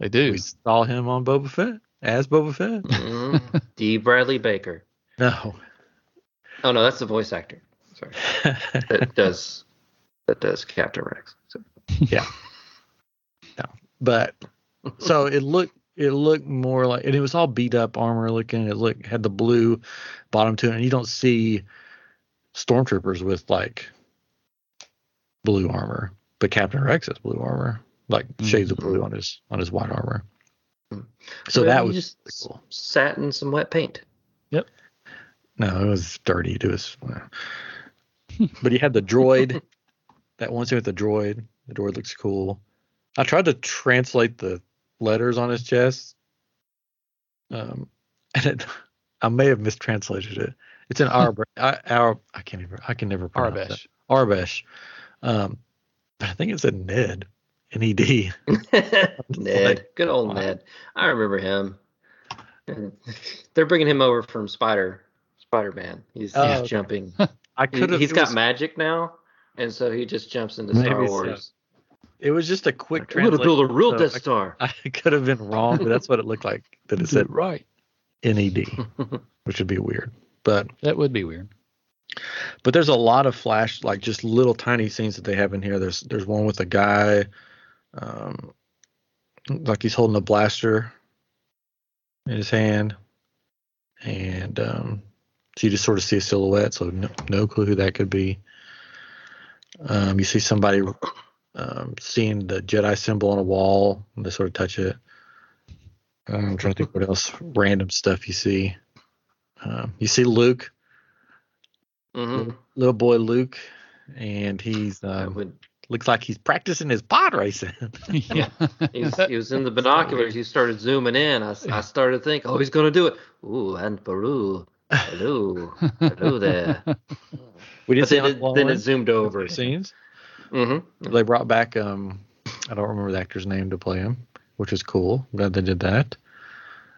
S2: They do.
S1: We saw him on Boba Fett as Boba Fett.
S3: Mhm. Dee Bradley Baker.
S1: No.
S3: Oh no, that's the voice actor. Sorry, *laughs* that does that does Captain Rex. So, Yeah.
S1: No, but so it looked it looked more like and it was all beat up armor looking. It looked had the blue bottom to it, and you don't see stormtroopers with like blue armor, but Captain Rex has blue armor, like shades of blue on his on his white armor.
S3: Mm.
S1: So
S3: Well,
S1: that was
S3: just
S1: cool.
S3: sat in some wet paint.
S1: No, it was dirty. It was, *laughs* but he had the droid. that one scene with the droid. The droid looks cool. I tried to translate the letters on his chest, um, *laughs* and it, I may have mistranslated it. It's in Arab. *laughs* I, Arab. I can't even. I can never pronounce
S2: Arbesh.
S1: that. Arbesh. Um, but I think it said Ned. N E D.
S3: Ned, good old Ned. I remember him. They're bringing him over from Spider Spider Man. He's,
S1: Oh,
S3: he's
S1: okay.
S3: jumping. *laughs*
S1: I
S3: He,
S1: could have.
S3: has got magic now, and so he just jumps into Star
S1: Maybe so.
S3: Wars.
S1: It was just a quick
S3: Like, We're gonna
S1: translation.
S3: build a real
S1: so
S3: Death
S1: I- *laughs* I could have been wrong, but that's what it looked like. That it *laughs* said
S2: right.
S1: NED, which would be weird. But
S2: That would be weird.
S1: but there's a lot of flash, like just little tiny scenes that they have in here. There's there's one with a guy, um, like he's holding a blaster in his hand, and um, so you just sort of see a silhouette. So no, no clue who that could be. Um, you see somebody um, seeing the Jedi symbol on a wall, and they sort of touch it. Um, I'm trying to think what else random stuff you see. Um, you see Luke,
S3: hmm
S1: little boy Luke, and he's um,
S3: would.
S1: looks like he's practicing his pod racing. *laughs* *laughs*
S2: yeah.
S3: He's, he was in the *laughs* binoculars. He started zooming in. I, I started to think, oh, he's gonna do it. Ooh, and Beru. Hello, *laughs* hello there.
S1: we did
S3: But
S1: see
S3: then it, then it zoomed over.
S1: scenes.
S3: hmm
S1: They brought back um, I don't remember the actor's name to play him, which is cool. Glad they did that.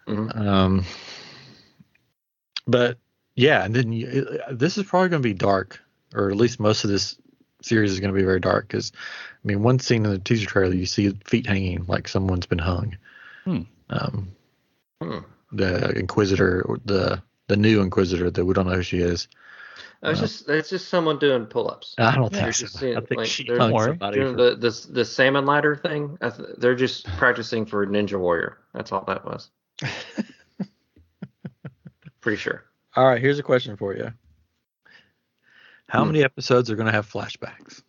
S3: Mhm.
S1: Um, but yeah, and then you, it, this is probably going to be dark, or at least most of this series is going to be very dark. Because I mean, one scene in the teaser trailer, you see feet hanging like someone's been hung.
S2: Hmm.
S1: Um,
S3: Hmm.
S1: the Inquisitor, or the the new Inquisitor that we don't know who she is.
S3: It's just it's just someone doing pull-ups.
S1: I don't
S2: Yeah.
S1: think
S3: Just
S1: so.
S3: seeing,
S1: I think
S3: like,
S1: she
S3: they're
S1: hung
S2: Don't worry.
S1: somebody.
S3: Doing
S1: for-
S3: the the the salmon ladder thing. I th- they're just *sighs* practicing for Ninja Warrior. That's all that was. *laughs* Pretty sure.
S1: All right, here's a question for you. How
S3: Hmm.
S1: many episodes are going to have flashbacks?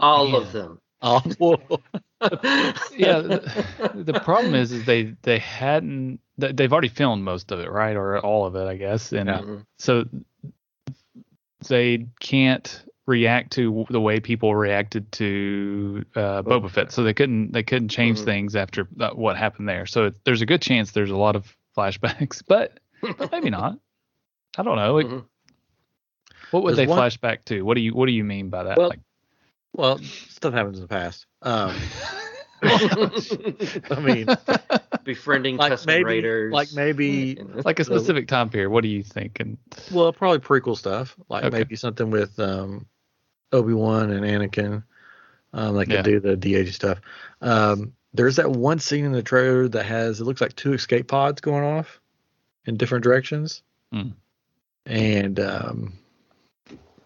S3: All
S2: Man.
S3: of them.
S1: Oh, *laughs* whoa. *laughs* *laughs*
S2: yeah. The, the problem is, is they they hadn't. they- They've already filmed most of it, right, or all of it, I guess, and
S1: Yeah.
S2: So they can't react to the way people reacted to uh, Boba Fett. So they couldn't they couldn't change
S3: Mhm.
S2: things after that, what happened there. So it, there's a good chance there's a lot of flashbacks, *laughs* but, maybe *laughs* not. I don't know. It-
S3: Mhm.
S2: what would
S1: There's
S2: they
S1: one-
S2: flashback to? What do you What do you mean by that?
S1: Well,
S2: like,
S1: Well, stuff happens in the past. Um, *laughs* I mean,
S3: Befriending
S1: like
S3: Tusken
S1: maybe,
S3: raiders.
S1: like maybe,
S2: like a specific time period. What do you think? And
S1: well, probably prequel stuff. Like
S2: Okay.
S1: maybe something with um, Obi Wan and Anakin. Um, they could
S2: Yeah.
S1: do the de-age stuff. Um, there's that one scene in the trailer that has it looks like two escape pods going off in different directions,
S2: Hmm.
S1: and um,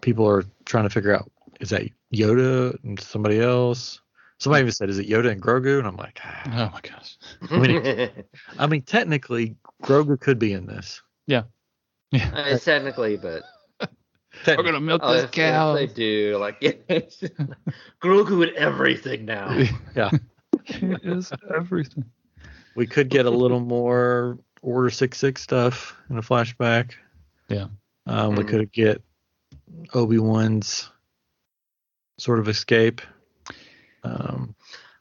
S1: people are trying to figure out is that Yoda and somebody else. Somebody even said, "Is it Yoda and Grogu?" And I'm like, ah.
S2: oh my gosh, *laughs*
S1: I mean, I mean, technically, Grogu could be in this.
S2: yeah, Yeah.
S3: Uh, technically, but
S2: we're gonna milk
S3: oh,
S2: this
S3: if,
S2: cow.
S3: if they do, like, yeah. *laughs* Grogu with everything now.
S1: Yeah.
S2: it *laughs* is everything.
S1: we could get a little more Order Six Six stuff in a flashback.
S2: Yeah.
S1: Um, we
S3: Mhm.
S1: could get Obi Wan's sort of escape. Um,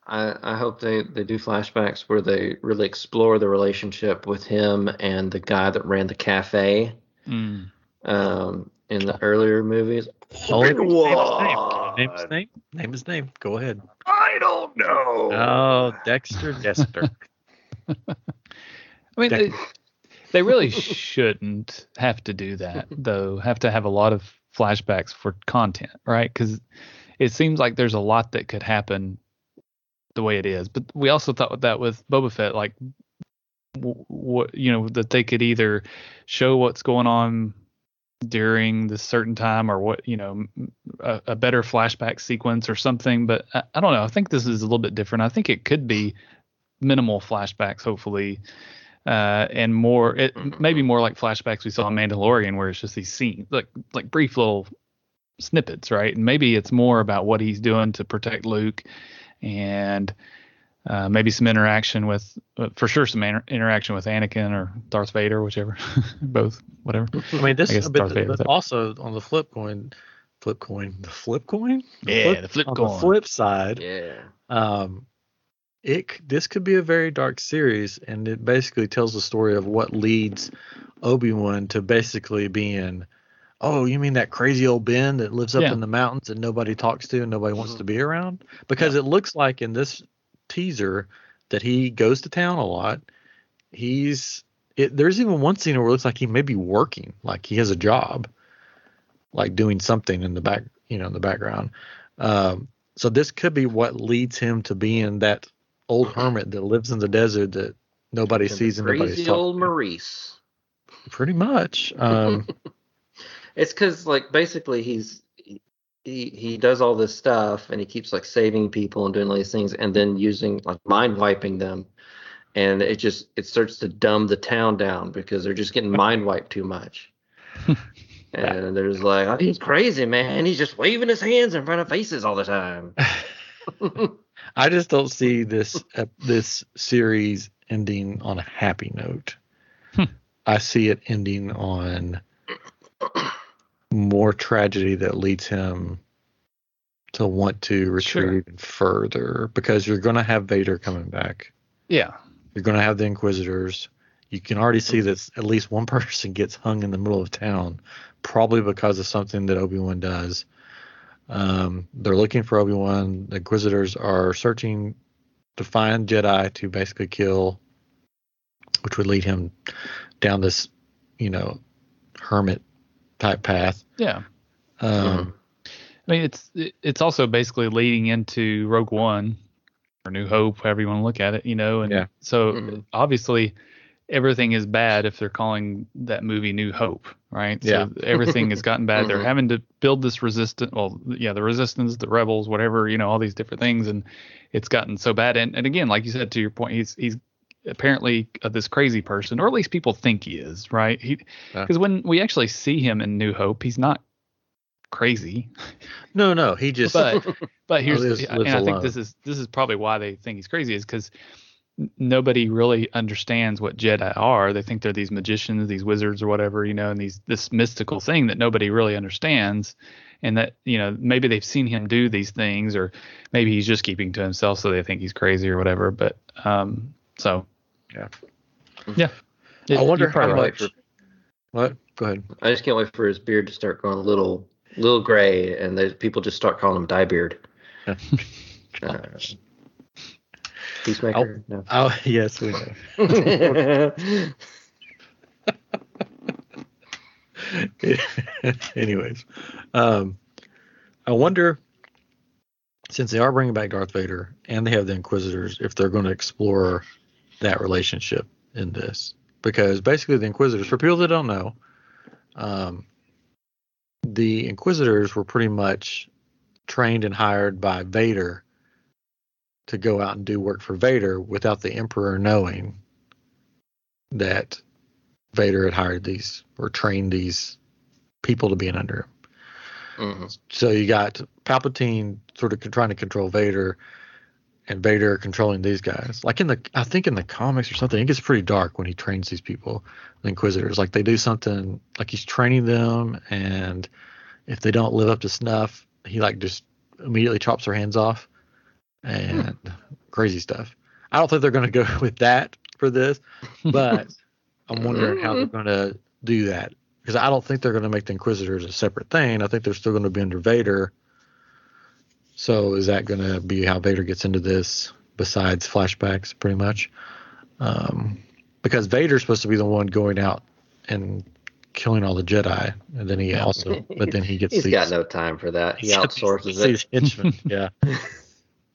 S3: I, I hope they, they do flashbacks where they really explore the relationship with him and the guy that ran the cafe
S2: Mm.
S3: um, in the earlier movies.
S1: oh, name his name. Name his name. Name his name. Go ahead.
S3: I don't know.
S1: Oh, Dexter Dexter. *laughs*
S2: I mean,
S1: Dec-
S2: they, they really shouldn't have to do that, though. Have to have a lot of flashbacks for content, right? Because it seems like there's a lot that could happen the way it is. But we also thought that with Boba Fett, like, what you know, that they could either show what's going on during this certain time, or what you know, a better flashback sequence or something. But I, I don't know. I think this is a little bit different. I think it could be minimal flashbacks, hopefully uh, and more it maybe more like flashbacks we saw in Mandalorian where it's just these scenes like like brief little snippets right and maybe it's more about what he's doing to protect Luke and uh, maybe some interaction with uh, for sure some inter- interaction with Anakin or Darth Vader whichever *laughs* both whatever
S1: I mean, this.
S2: I guess
S1: but,
S2: Darth Vader
S1: but also on the flip coin, flip coin, the flip coin. The
S2: yeah
S1: flip-
S2: the flip
S1: on
S2: coin
S1: the flip side,
S3: Yeah.
S1: um, it this could be a very dark series, and it basically tells the story of what leads Obi Wan to basically being, oh, you mean that crazy old Ben that lives up
S2: Yeah.
S1: in the mountains and nobody talks to and nobody wants
S3: Mhm.
S1: to be around? Because it looks like in this teaser that he goes to town a lot. He's it, there's even one scene where it looks like he may be working, like he has a job, like doing something in the back, you know, in the background. Um, so this could be what leads him to being that old hermit that lives in the desert that nobody sees and nobody's
S3: Crazy
S1: talking.
S3: old
S1: to.
S3: Maurice.
S1: Pretty much. Um, *laughs*
S3: It's because like basically he's he he does all this stuff and he keeps like saving people and doing all these things and then using like mind wiping them. And it just it starts to dumb the town down because they're just getting mind wiped too much. *laughs* And there's like oh, he's crazy man. He's just waving his hands in front of faces all the time. *laughs*
S1: I just don't see this uh, this series ending on a happy note.
S2: Hmm.
S1: I see it ending on more tragedy that leads him to want to retreat
S2: Sure.
S1: even further because you're going to have Vader coming back.
S2: yeah
S1: You're going to have the Inquisitors. You can already see that at least one *laughs* person gets hung in the middle of town, probably because of something that Obi Wan does. Um, they're looking for Obi Wan. The Inquisitors are searching to find Jedi to basically kill, which would lead him down this, you know, hermit type path.
S2: yeah
S1: Um,
S2: I mean, it's it- it's also basically leading into Rogue One or New Hope, however you want to look at it, you know. And
S1: Yeah.
S2: so
S3: Mhm.
S2: obviously everything is bad if they're calling that movie New Hope, right?
S1: Yeah.
S2: So *laughs* everything has gotten bad. They're
S3: Mhm.
S2: having to build this resistance. Well, yeah, the resistance, the rebels, whatever, you know, all these different things, and it's gotten so bad. And and again, like you said to your point, he's he's apparently uh, this crazy person, or at least people think he is, right? Because when we actually see him in New Hope, he's not crazy.
S1: no, no, he just
S2: But but *laughs* here's
S1: lives-
S2: and
S1: lives
S2: I think
S1: alone.
S2: this is this is probably why they think he's crazy is because nobody really understands what Jedi are. They think they're these magicians, these wizards, or whatever, you know, and these this mystical thing that nobody really understands. And that you know maybe they've seen him do these things, or maybe he's just keeping to himself, so they think he's crazy or whatever. But um, so
S1: Yeah.
S2: yeah,
S1: I wonder
S2: you're
S1: how
S2: probably
S1: much.
S2: right.
S1: What? Go ahead.
S3: I just can't wait for his beard to start going a little, little gray, and there's people just start calling him dye beard. *laughs* Uh, Peacemaker.
S1: Oh *laughs* yes, we know. *laughs* Anyways, um, I wonder since they are bringing back Darth Vader and they have the Inquisitors, if they're going to explore that relationship in this, because basically the Inquisitors, for people that don't know, um, the Inquisitors were pretty much trained and hired by Vader to go out and do work for Vader without the Emperor knowing that Vader had hired these or trained these people to be in under him.
S3: Mhm.
S1: So you got Palpatine sort of trying to control Vader, and Vader controlling these guys. Like in the, I think in the comics or something, it gets pretty dark when he trains these people, the Inquisitors. Like they do something, like he's training them, and if they don't live up to snuff, he like just immediately chops their hands off, and hmm. crazy stuff. I don't think they're going to go *laughs* with that for this, but *laughs* I'm wondering how they're going to do that because I don't think they're going to make the Inquisitors a separate thing. I think they're still going to be under Vader. So is that going to be how Vader gets into this? Besides flashbacks, pretty much, um, because Vader's supposed to be the one going out and killing all the Jedi, and then he also, but then he *laughs* gets
S3: He's
S1: these,
S3: got no time for that. He *laughs* outsources it.
S1: henchmen. *laughs* Yeah.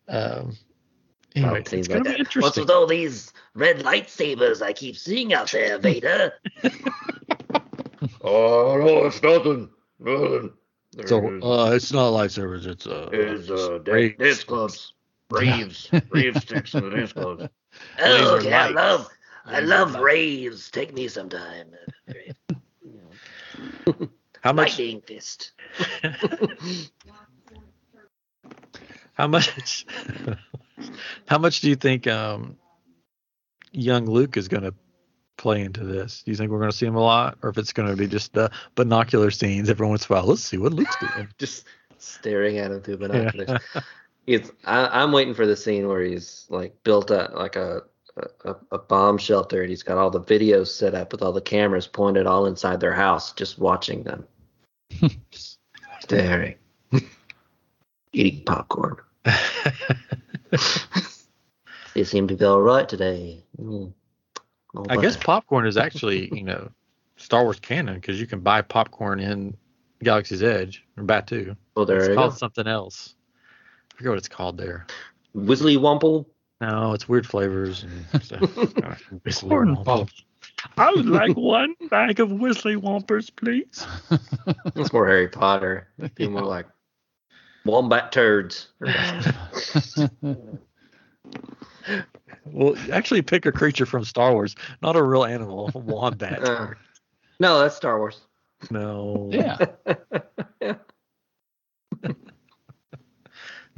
S1: Um. Anyway,
S3: Seems
S1: it's going
S3: like
S1: to be
S3: that.
S5: What's with all these red lightsabers I keep seeing out there, Vader?
S3: Oh no, it's nothing. Nothing.
S1: So uh, it's not lightsabers. It's uh,
S3: It's uh,
S1: rays.
S3: dance clubs, raves, *laughs* rave sticks in the dance clubs. *laughs*
S5: Oh,
S1: Laser
S5: okay, I love, I love raves. Take me sometime. *laughs*
S1: How much?
S5: Lightning fist.
S1: How much? how much do you think um, young Luke is going to play into this? Do you think we're going to see him a lot, or if it's going to be just the binocular scenes every once in a while? Let's see what Luke's doing. *laughs*
S3: Just staring at him through binoculars. It's I, I'm waiting for the scene where he's like built a like a, a a bomb shelter and he's got all the videos set up with all the cameras pointed all inside their house, just watching them, just *laughs* staring, eating popcorn. *laughs* They seem to be all right today. Mm.
S1: I guess popcorn is *laughs* actually, you know, Star Wars canon because you can buy popcorn in Galaxy's Edge or Batuu.
S3: Oh, there
S1: it's called
S3: go.
S1: something else. I forget what it's called there.
S3: Wizzly Wumple.
S1: No, it's weird flavors and *laughs* stuff. It's
S4: Corn
S1: weird.
S4: I would like one bag of Whistly Whompers, please. *laughs*
S3: It's more Harry Potter. Be more like wombat turds.
S1: Well, actually, pick a creature from Star Wars, not a real animal. Wombat. *laughs*
S3: Uh, no, that's Star Wars.
S1: no.
S2: yeah. *laughs*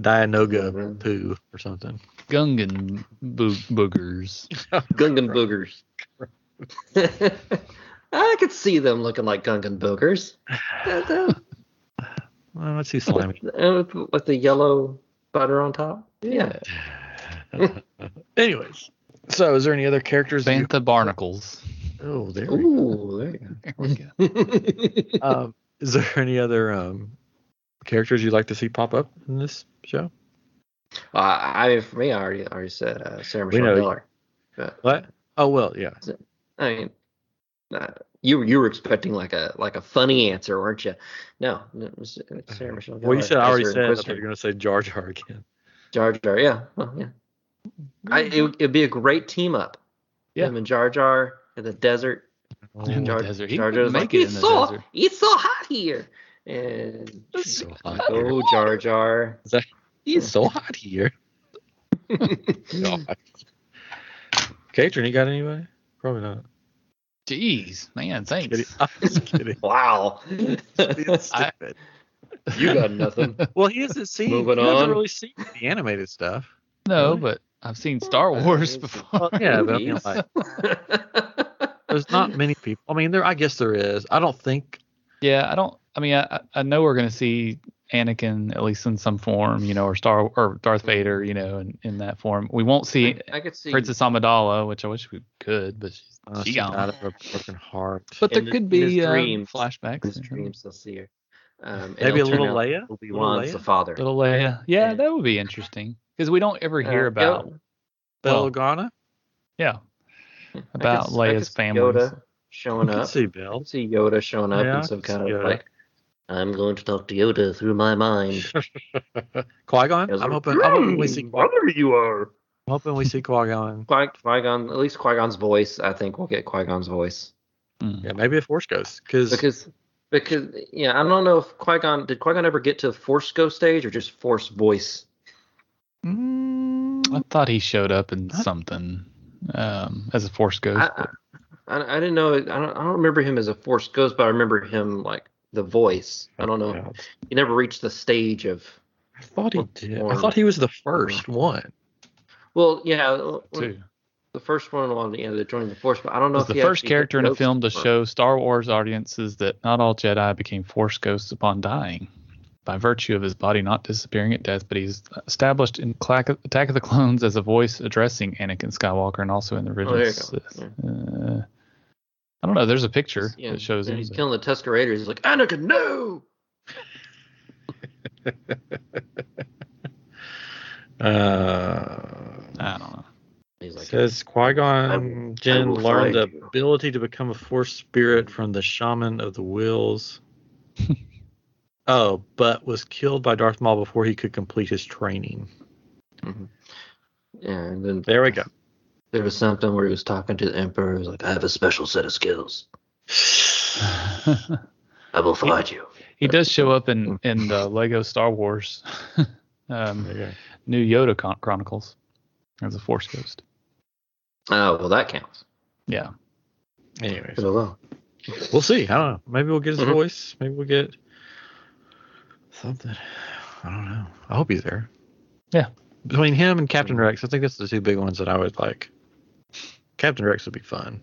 S1: Dianoga poo or something.
S2: Gungan bo- boogers. *laughs*
S3: Gungan boogers. I could see them looking like Gungan boogers.
S1: Well, let's see slimy.
S3: uh, With the yellow butter on top. Yeah.
S1: Anyways, so is there any other characters? that you-
S2: Bantha barnacles.
S1: oh, there. we
S3: Ooh, there you
S2: There we go.
S3: go. *laughs*
S1: Um, is there any other um, characters you'd like to see pop up in this show?
S3: uh, I mean, for me, I already already said uh, Sarah Michelle
S1: know-
S3: Gellar. But
S1: What? Oh well, yeah.
S3: I mean, uh, you were- you were expecting like a like a funny answer, weren't you? No, it was, it's Sarah Michelle Gellar.
S1: Well, you said I already said. I thought you were going to say Jar Jar again.
S3: Jar Jar. Yeah, well, yeah. I, it, would- it'd be a great team up.
S2: Yeah.
S3: Him and Jar Jar in the desert.
S2: In the
S3: Jar,
S2: desert. He
S3: Jar
S2: would
S3: Jar's like,
S2: it
S3: it's
S2: the
S3: so
S2: desert."
S3: it's so hot here, and
S1: so hot here.
S3: oh Jar Jar.
S1: It's so hot here. *laughs* God. Katrin, you got anybody? Probably not.
S2: Jeez, man, thanks. *laughs*
S1: I'm just kidding. *laughs*
S3: wow,
S1: Being
S2: I-
S3: you got nothing.
S1: well, he hasn't seen.
S3: Moving
S1: he hasn't
S3: on.
S1: really seen the animated stuff.
S2: no,
S1: Really?
S2: but I've seen Star Wars before.
S1: Well, yeah, but I mean, like, *laughs* there's not many people. I mean, there. I guess there is. I don't think.
S2: Yeah, I don't. I mean, I, I- I know we're gonna see Anakin at least in some form, you know, or Star or Darth Vader, you know, in, in that form. We won't see
S3: I, I could see
S2: Princess Amidala, which I wish we could, but she's
S1: Uh,
S2: she
S1: she died
S2: gone.
S1: of her broken heart.
S2: But there
S3: in the-
S2: could be
S3: his
S2: uh,
S3: dreams.
S2: flashbacks.
S3: in his
S2: you know.
S3: dreams. They'll see her. Um,
S1: Maybe a little Leia.
S3: Obi
S1: Little
S3: Wan's the father.
S2: Little Leia, yeah,
S3: Yeah.
S2: that would be interesting because we don't ever hear
S3: Uh,
S2: about,
S3: Yo-
S1: Bail
S2: well,
S1: Organa.
S2: yeah,
S3: I could
S2: about
S3: could
S2: Leia's
S3: see
S2: family.
S3: Yoda showing up.
S1: see
S3: I
S1: Bail.
S3: could see Yoda showing up
S1: Yeah,
S3: in some kind of
S1: Yoda.
S3: like, I'm going to talk to Yoda through my mind. *laughs*
S1: Qui Gon.
S3: As
S1: I'm hoping. I'm hoping we see. I'm
S3: Whatever you are.
S1: hoping we see *laughs* Qui Gon.
S3: Qui Gon, at least Qui Gon's voice. I think we'll get Qui Gon's voice
S2: Mm.
S1: Yeah, maybe a Force Ghost. Because
S3: because because yeah, I don't know if Qui Gon did Qui Gon ever get to Force Ghost stage or just Force voice.
S2: Mm, I thought he showed up in something um, as a Force Ghost.
S3: I, I, I didn't know. I don't, I don't remember him as a Force Ghost, but I remember him like the voice. I don't know.
S1: Yeah.
S3: He never reached the stage of.
S1: I thought he did. I thought he was the uh-huh. first one.
S3: Well, yeah, uh,
S2: too.
S3: the first one on yeah, the joining the Force, but I don't know
S2: was
S3: if
S2: the
S3: he
S2: first character in a film to show Star Wars audiences that not all Jedi became Force ghosts upon dying, by virtue of his body not disappearing at death. But he's established in Clack- Attack of the Clones as a voice addressing Anakin Skywalker, and also in the original.
S3: Oh, there you
S2: Sith.
S3: go.
S2: Uh, I don't know. There's a picture
S3: Yeah,
S2: that shows
S3: and
S2: him.
S3: he's
S2: but-
S3: killing the Tusken Raiders. He's like, Anakin, no. *laughs*
S1: Uh,
S2: I don't know.
S3: He's like,
S1: says Qui Gon Jinn learned the
S3: you.
S1: ability to become a Force spirit from the Shaman of the Whills. *laughs* oh, but was killed by Darth Maul before he could complete his training.
S3: yeah, and then
S1: There we go.
S3: there was something where he was talking to the Emperor. He was like, I have a special set of skills. *laughs* I will find you.
S2: he does show up in in the Lego Star Wars *laughs* um,
S1: There.
S2: New Yoda Chron- Chronicles as a Force ghost.
S3: Oh, well, that counts.
S2: Yeah.
S1: Anyways,
S3: Oh, well.
S1: we'll see. I don't know. Maybe we'll get his
S3: Mhm.
S1: voice. Maybe we'll get something. I don't know. I hope he's there.
S2: Yeah.
S1: Between him and Captain Rex, I think that's the two big ones that I would like. Captain Rex would be fun.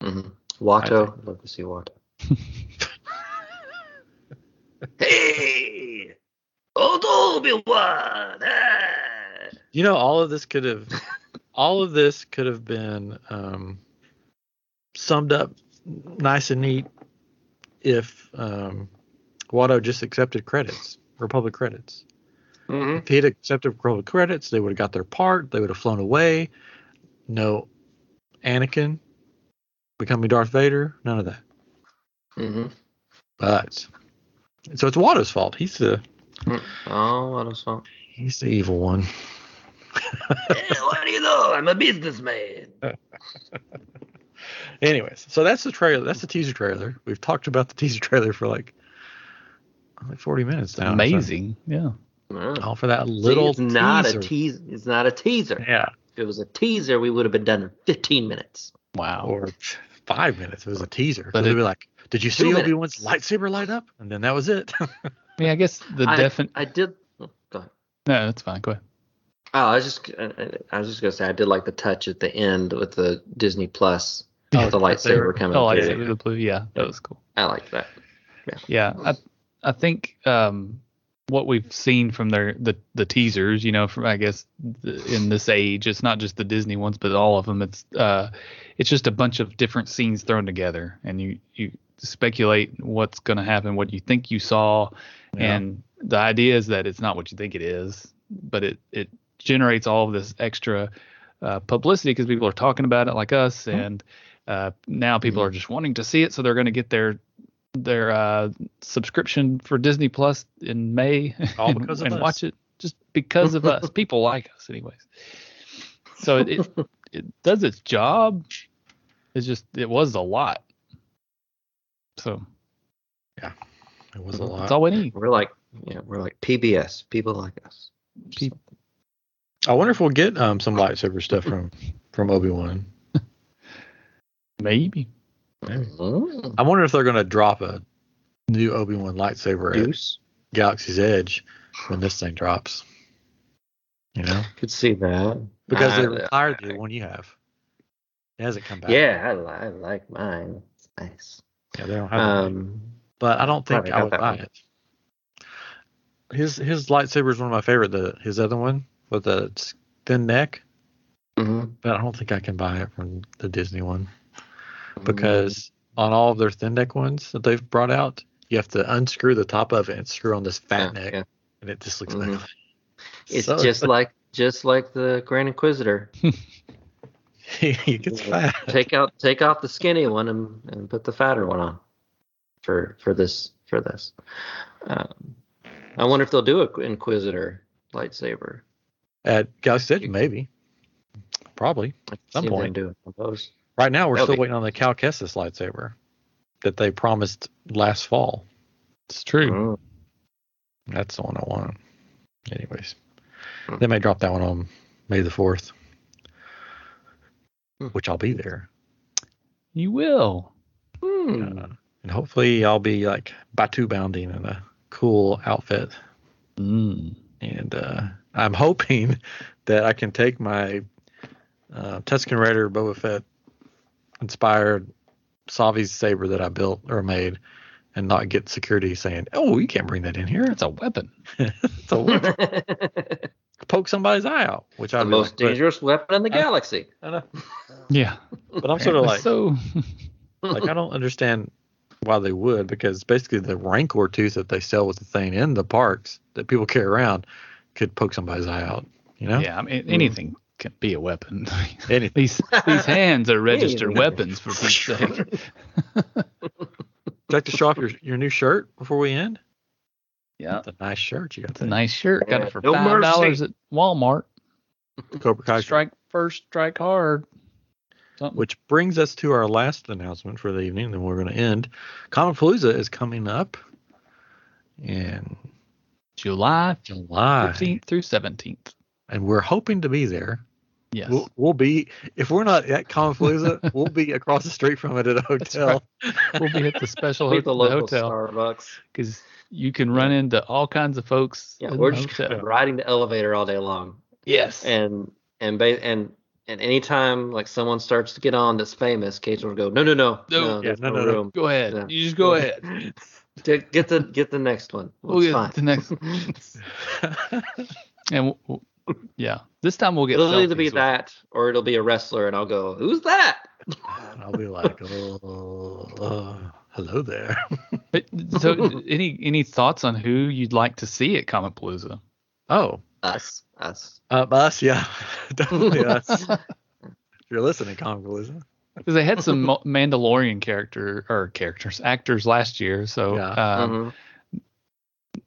S3: hmm Watto. I'd love to see Watto. *laughs*
S5: Hey, old Obi-Wan. Ah.
S1: You know, all of this could have, all of this could have been um, summed up nice and neat if um, Watto just accepted credits, Republic credits.
S3: Mm-hmm.
S1: If he had accepted Republic credits, they would have got their part. They would have flown away. No, Anakin becoming Darth Vader. None of that.
S3: Mm-hmm.
S1: But so it's Watto's fault. He's the
S3: Oh, Watto's fault.
S1: he's the evil one. *laughs*
S5: Hey, what do you know? I'm a businessman. *laughs*
S1: Anyways, so that's the trailer. That's the teaser trailer. We've talked about the teaser trailer for like like 40 minutes now. so-
S2: Amazing. Yeah.
S3: Oh.
S1: all for that
S3: See,
S1: little
S3: it's not
S1: teaser.
S3: a teaser. It's not a teaser.
S1: Yeah,
S3: If it was a teaser, we would have been done in 15 minutes.
S2: Wow.
S1: or five minutes. It was a teaser.
S2: But
S1: But it'd be like, did you see
S3: minutes.
S1: Obi Wan's lightsaber light up? And then that was it. *laughs*
S2: I mean, I guess the definite.
S3: I did. oh, go ahead.
S2: No, that's fine. Go ahead.
S3: Oh, I was just. I I was just gonna say I did like the touch at the end with the Disney Plus,
S1: Oh,
S3: with the lightsaber *laughs* coming.
S2: Oh, like
S3: through.
S2: the blue. Yeah, that was cool.
S3: I like that.
S2: Yeah, I I think um, what we've seen from their the the teasers, you know, from I guess the, in this age, it's not just the Disney ones, but all of them. It's uh, it's just a bunch of different scenes thrown together, and you you speculate what's going to happen, what you think you saw,
S1: Yeah.
S2: and the idea is that it's not what you think it is, but it it generates all of this extra uh, publicity because people are talking about it like us,
S1: Mm-hmm.
S2: and uh, now people are just wanting to see it, so they're going to get their their uh, subscription for Disney Plus in May
S1: All *laughs*
S2: and,
S1: because of
S2: and
S1: us.
S2: watch it just because of us. *laughs* People like us, anyways. So it, it *laughs* it does its job. It's just it was a lot. So yeah,
S1: it was a lot.
S2: that's all we need.
S3: We're like, yeah, we're like PBS. People like us.
S2: Pe-
S1: I wonder if we'll get um some lightsaber stuff from from Obi Wan.
S2: Maybe.
S3: Mm.
S1: I wonder if they're gonna drop a new Obi Wan lightsaber at Galaxy's Edge when this thing drops. You know,
S3: Could see that.
S1: because they
S3: Uh,
S1: retired the one you have. It hasn't come back.
S3: Yeah, I, li- I like mine. It's nice.
S1: yeah they don't have. it.
S3: Um,
S1: but I don't think I would buy
S3: one.
S1: it. his his lightsaber is one of my favorite. The his other one with the thin neck,
S3: hmm
S1: but I don't think I can buy it from the Disney one because on all of their thin neck ones that they've brought out, you have to unscrew the top of it and screw on this fat
S3: Yeah,
S1: neck,
S3: yeah.
S1: and it just looks
S3: Mhm.
S1: like *laughs*
S3: it's
S1: so-
S3: just like just like the Grand Inquisitor. *laughs*
S1: he gets fat.
S3: take out take out the skinny one and, and put the fatter one on for for this for this. Um, I wonder if they'll do a Inquisitor lightsaber.
S1: At Galaxy Edge, maybe, probably.
S3: at
S1: Some
S3: see them
S1: point.
S3: doing those.
S1: Right now, we're
S3: That'll
S1: still
S3: be-
S1: waiting on the Cal Kestis lightsaber that they promised last fall.
S2: It's true.
S3: Mm.
S1: That's the one I want. Anyways,
S3: Hmm.
S1: they may drop that one on May the fourth,
S3: Hmm.
S1: which I'll be there,
S2: You will.
S3: Hmm.
S1: Uh, and hopefully I'll be like Batuu bounding in a cool outfit,
S2: Mm.
S1: and uh, I'm hoping *laughs* that I can take my uh, Tusken Raider Boba Fett inspired Savi's saber that I built or made. And not get security saying, "Oh, you can't bring that in here."
S2: It's a weapon. *laughs*
S1: It's a weapon. *laughs* poke somebody's eye out, which I
S3: the most
S1: but-
S3: dangerous weapon in the
S1: I-
S3: galaxy.
S1: I know. *laughs*
S2: Yeah.
S1: But I'm sort of like,
S2: so.
S1: like I don't understand why they would because basically the rancor tooth that they sell with the thing in the parks that people carry around could poke somebody's eye out. You know,
S2: Yeah. I mean, anything can be a weapon. *laughs* *laughs* These these hands are *laughs* registered weapons for Pete's sake.
S1: Would you like to show off your, your new shirt before we end?
S2: Yeah.
S1: It's a nice shirt you got
S2: It's a
S1: there.
S2: nice shirt. Got
S3: Yeah,
S2: it for
S3: no
S2: five dollars
S3: mercy.
S2: at Walmart.
S1: Cobra Kai.
S2: Strike first, strike hard. Something.
S1: Which brings us to our last announcement for the evening, then we're going to end. Comic Palooza is coming up in
S2: July
S1: July,
S2: 15th through 17th.
S1: and we're hoping to be there.
S2: Yes.
S1: We'll, we'll be if we're not at Comic Palooza, *laughs* we'll be across the street from it at a hotel. *laughs*
S2: we'll be at the special *laughs*
S3: Be
S2: ho-
S3: at the
S2: the
S3: local
S2: hotel
S3: Starbucks.
S2: because you can run into all kinds of folks.
S3: Yeah, we're
S2: the
S3: just
S2: hotel.
S3: riding the elevator all day long.
S2: Yes.
S3: and and ba- and and anytime like someone starts to get on that's famous, Cage will go, no, no, no,
S2: No.
S3: no,
S1: Yeah,
S3: there's
S1: no,
S3: no,
S1: no, no.
S3: room.
S2: Go ahead.
S3: Yeah.
S2: You just go ahead.
S3: Get get the get the next one. Well,
S2: We'll
S3: it's
S2: get
S3: fine.
S2: the next. And we'll, we'll- yeah, this time we'll get.
S3: It'll either be
S2: selfies with-
S3: that or it'll be a wrestler, and I'll go, who's that?
S1: And I'll be like, oh, uh, hello there.
S2: But, *laughs* so, any any thoughts on who you'd like to see at Comic Palooza?
S1: Oh,
S3: Us, us.
S1: uh, us, yeah, *laughs* definitely *laughs* us. If you're listening, Comic Palooza.
S2: Because they had some Mandalorian character or characters actors last year, so
S1: Yeah.
S2: um,
S3: Mhm.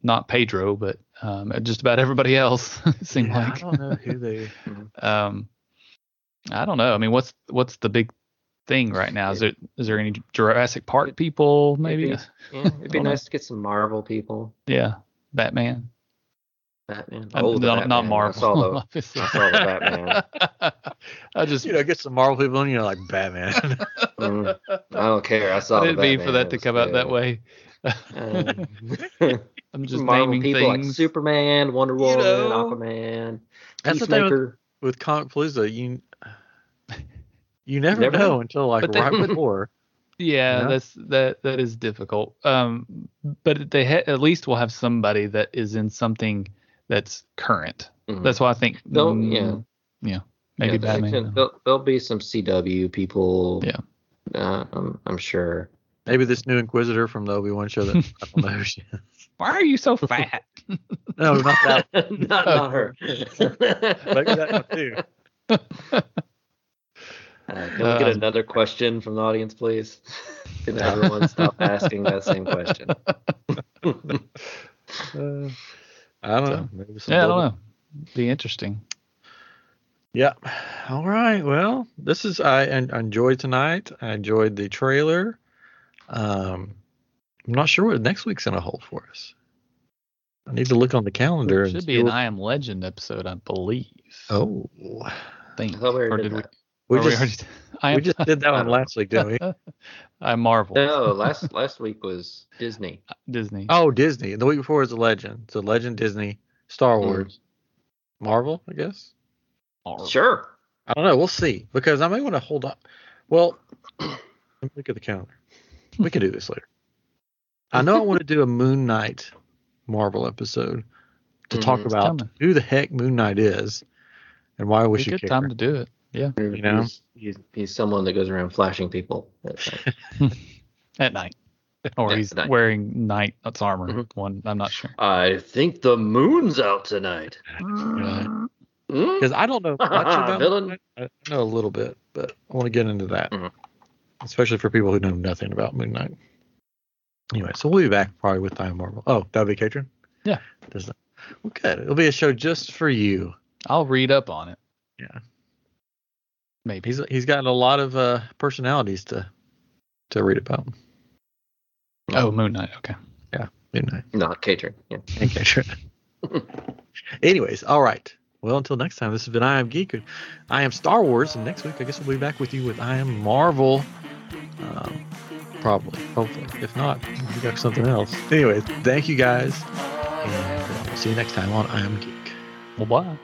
S2: not Pedro, but um, just about everybody else *laughs* it seemed
S1: Yeah,
S2: like.
S1: I don't know who they. *laughs*
S2: Um, I don't know. I mean, what's what's the big thing right now? Is it is there any Jurassic Park people? Maybe.
S3: Maybe. Yeah, *laughs* it'd be
S2: Don't know.
S3: nice to get some Marvel people.
S2: Yeah, Batman.
S3: Batman.
S2: Uh,
S3: Oh, the
S2: not, not Marvel.
S3: I saw the,
S2: obviously.
S3: I saw the Batman. *laughs*
S2: I just
S1: You know, get some Marvel people in, you know, like Batman. *laughs*
S3: Mm, I don't care. I saw
S2: I
S3: the
S2: didn't mean for that to come
S3: was
S2: out that way.
S3: Um, *laughs*
S2: I'm just
S3: Marvel
S2: naming
S3: people like. Superman, Wonder Woman,
S1: know,
S3: Aquaman,
S1: That's the thing with, with Comic Palooza. You you never,
S3: Never
S1: know
S3: know.
S1: until like
S2: But they-
S1: right before.
S2: Yeah,
S1: Yeah.
S2: that's that that is difficult. Um, but they ha- at least will have somebody that is in something that's current.
S3: Mhm.
S2: That's why I think.
S3: They'll-
S2: mm,
S3: yeah.
S2: yeah, maybe
S3: Yeah,
S2: Batman.
S3: there'll- There'll, there'll be some CW people.
S2: Yeah.
S3: Uh, I'm, I'm sure.
S1: Maybe this new Inquisitor from the Obi Wan show that *laughs* I don't know who she is.
S2: Why are you so *laughs* fat?
S1: No, not that. *laughs*
S3: not, not her.
S1: Maybe that one too.
S3: Uh, can we get
S2: Um,
S3: another question from the audience, please? Can everyone stop asking that same question?
S1: Uh, I don't know. Maybe some
S2: yeah, I don't know. Be interesting.
S1: Yeah. All right. Well, this is I, I enjoyed tonight. I enjoyed the trailer. Um, I'm not sure what next week's gonna hold for us. I need to look on the calendar. It
S2: Should
S1: see
S2: be an
S1: what-
S2: I Am Legend episode, I believe.
S1: Oh,
S2: I think.
S3: I thought we already
S2: Or
S3: did
S2: did we-
S3: that.
S1: We
S2: or
S1: just
S2: already- *laughs* I
S1: we just did that one last week, didn't we? *laughs*
S2: I Marvel.
S3: No, last *laughs* last week was Disney.
S2: Disney.
S1: Oh, Disney. The week before was the Legend. So Legend, Disney, Star Wars, Marvel. I guess.
S2: Marvel.
S3: Sure.
S1: I don't know. We'll see because I may want to hold up. Well, *clears throat* let me look at the calendar. We can do this later. I know I want to do a Moon Knight Marvel episode to talk
S3: Mhm.
S1: about
S2: coming.
S1: who the heck Moon Knight is and why we should
S2: good
S1: care.
S2: time to do it. Yeah,
S1: You know?
S3: he's, he's, he's someone that goes around flashing people. at night. *laughs*
S2: at night, or
S3: Yeah,
S2: he's
S3: at night.
S2: wearing knight's armor.
S3: Mhm.
S2: One, I'm not sure.
S3: I think the moon's out tonight. *laughs*
S1: Right. Because I don't know *laughs* much about
S3: Villain.
S1: I know a little bit, but I want to get into that,
S3: Mhm.
S1: especially for people who know nothing about Moon Knight. Anyway, so we'll be back probably with Time Marvel. Oh, that'll be Katrin?
S2: Yeah.
S1: Does? Well, good. It'll be a show just for you.
S2: I'll read up on it.
S1: Yeah.
S2: Maybe.
S1: He's he's got a lot of uh, personalities to to read about.
S2: Oh, Moon Knight. Okay.
S1: Yeah, Moon Knight.
S3: Not catering. Yeah. *laughs*
S1: and Katrin. *laughs* Anyways, all right. Well, until next time, this has been I Am Geek. I am Star Wars, and next week I guess we'll be back with you with I Am Marvel. Um, probably, hopefully. If not, we got something else. Anyways, thank you guys, and uh, we'll see you next time on I Am Geek.
S2: Well, bye.